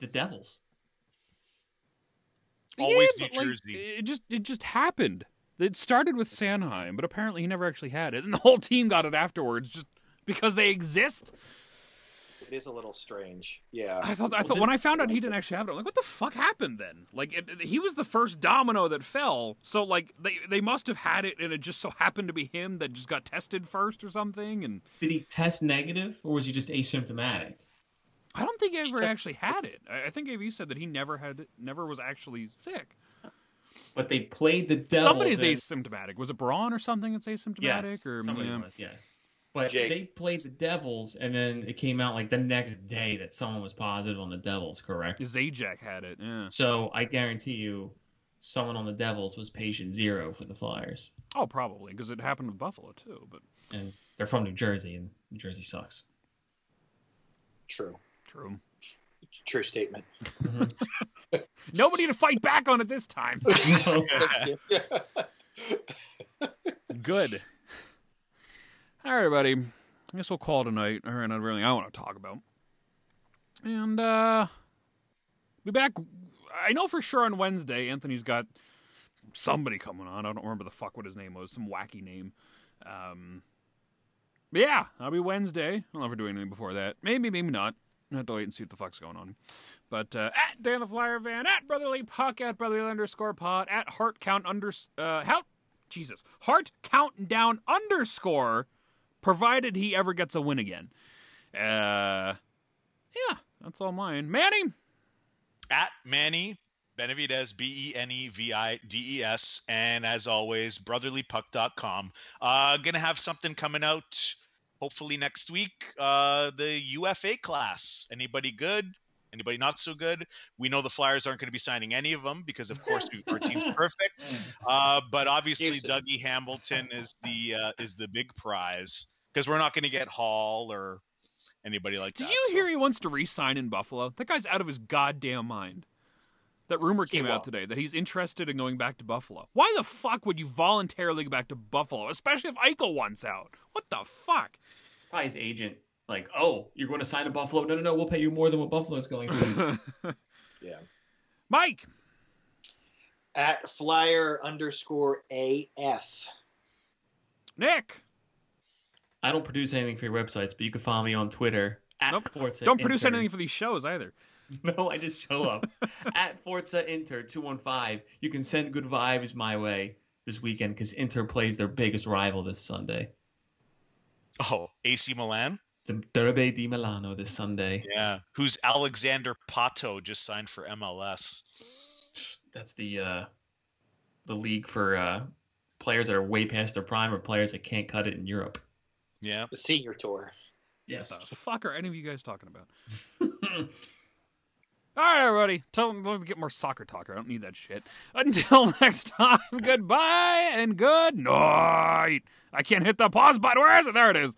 the Devils.
Always
Yeah,
New
but, like,
Jersey.
it just it just happened. It started with Sanheim, but apparently he never actually had it, and the whole team got it afterwards, just because they exist.
It is a little strange. Yeah.
I thought I thought when I found out he didn't actually have it, I'm like, what the fuck happened then? Like, it, it- he was the first domino that fell, so like they they must have had it, and it just so happened to be him that just got tested first or something, and
Did he test negative or was he just asymptomatic?
I don't think he ever
just-
actually had it. I, I think AV said that he never had, it, never was actually sick.
But they played the Devils.
Somebody's
and-
asymptomatic. Was it Braun or something that's asymptomatic?
Yes,
or
somebody
yeah.
was, yes. But
Jake.
they played the Devils, and then it came out like the next day that someone was positive on the Devils, correct?
Zajac had it. Yeah.
So I guarantee you, someone on the Devils was patient zero for the Flyers,
Oh, probably because it happened with Buffalo too. But
and they're from New Jersey, and New Jersey sucks.
True.
true.
True statement. Mm-hmm.
Nobody to fight back on it this time. Good. All right, buddy. I guess we'll call it a night. Not really. I want to talk about. And uh be back. I know for sure on Wednesday, Anthony's got somebody coming on. I don't remember the fuck what his name was. Some wacky name. Um, But yeah, I'll be Wednesday. I'll never doing anything before that. Maybe, maybe not. I have to wait and see what the fuck's going on. But uh, at Dan the Flyer Van, at Brotherly Puck, at Brotherly underscore Pod, at Heart Count under uh, how Jesus Heart Countdown underscore, provided he ever gets a win again. Uh, yeah, that's all mine. Manny,
At Manny Benavides, B E N E V I D E S. And as always, brotherlypuck.com. Uh, gonna have something coming out hopefully next week. Uh, the UFA class. Anybody good? Anybody not so good? We know the Flyers aren't going to be signing any of them because, of course, we, our team's perfect. Uh, but obviously,
Houston.
Dougie Hamilton is the uh, is the big prize because we're not going to get Hall or anybody like
did
that.
Did you
so-
hear he wants to re-sign in Buffalo? That guy's out of his goddamn mind. That rumor came out today that he's interested in going back to Buffalo. Why the fuck would you voluntarily go back to Buffalo, especially if Eichel wants out? What the fuck?
It's probably his agent. Like, oh, you're going to sign to Buffalo? No, no, no. We'll pay you more than what Buffalo's going to.
Yeah.
Mike,
At flyer underscore AF.
Nick,
I don't produce anything for your websites, but you can follow me on Twitter at
Nope.
Forza
don't produce
Inter.
anything for these shows either.
No, I just show up at Forza Inter 215. You can send good vibes my way this weekend because Inter plays their biggest rival this Sunday,
Oh, AC Milan.
the Derby di Milano this Sunday.
Yeah, who's Alexandre Pato just signed for MLS.
That's the uh, the league for uh, players that are way past their prime or players that can't cut it in Europe.
Yeah.
The senior tour.
Yes.
What the fuck are any of you guys talking about? All right, everybody. Tell them to get more soccer talk. I don't need that shit. Until next time, goodbye and good night. I can't hit the pause button. Where is it? There it is.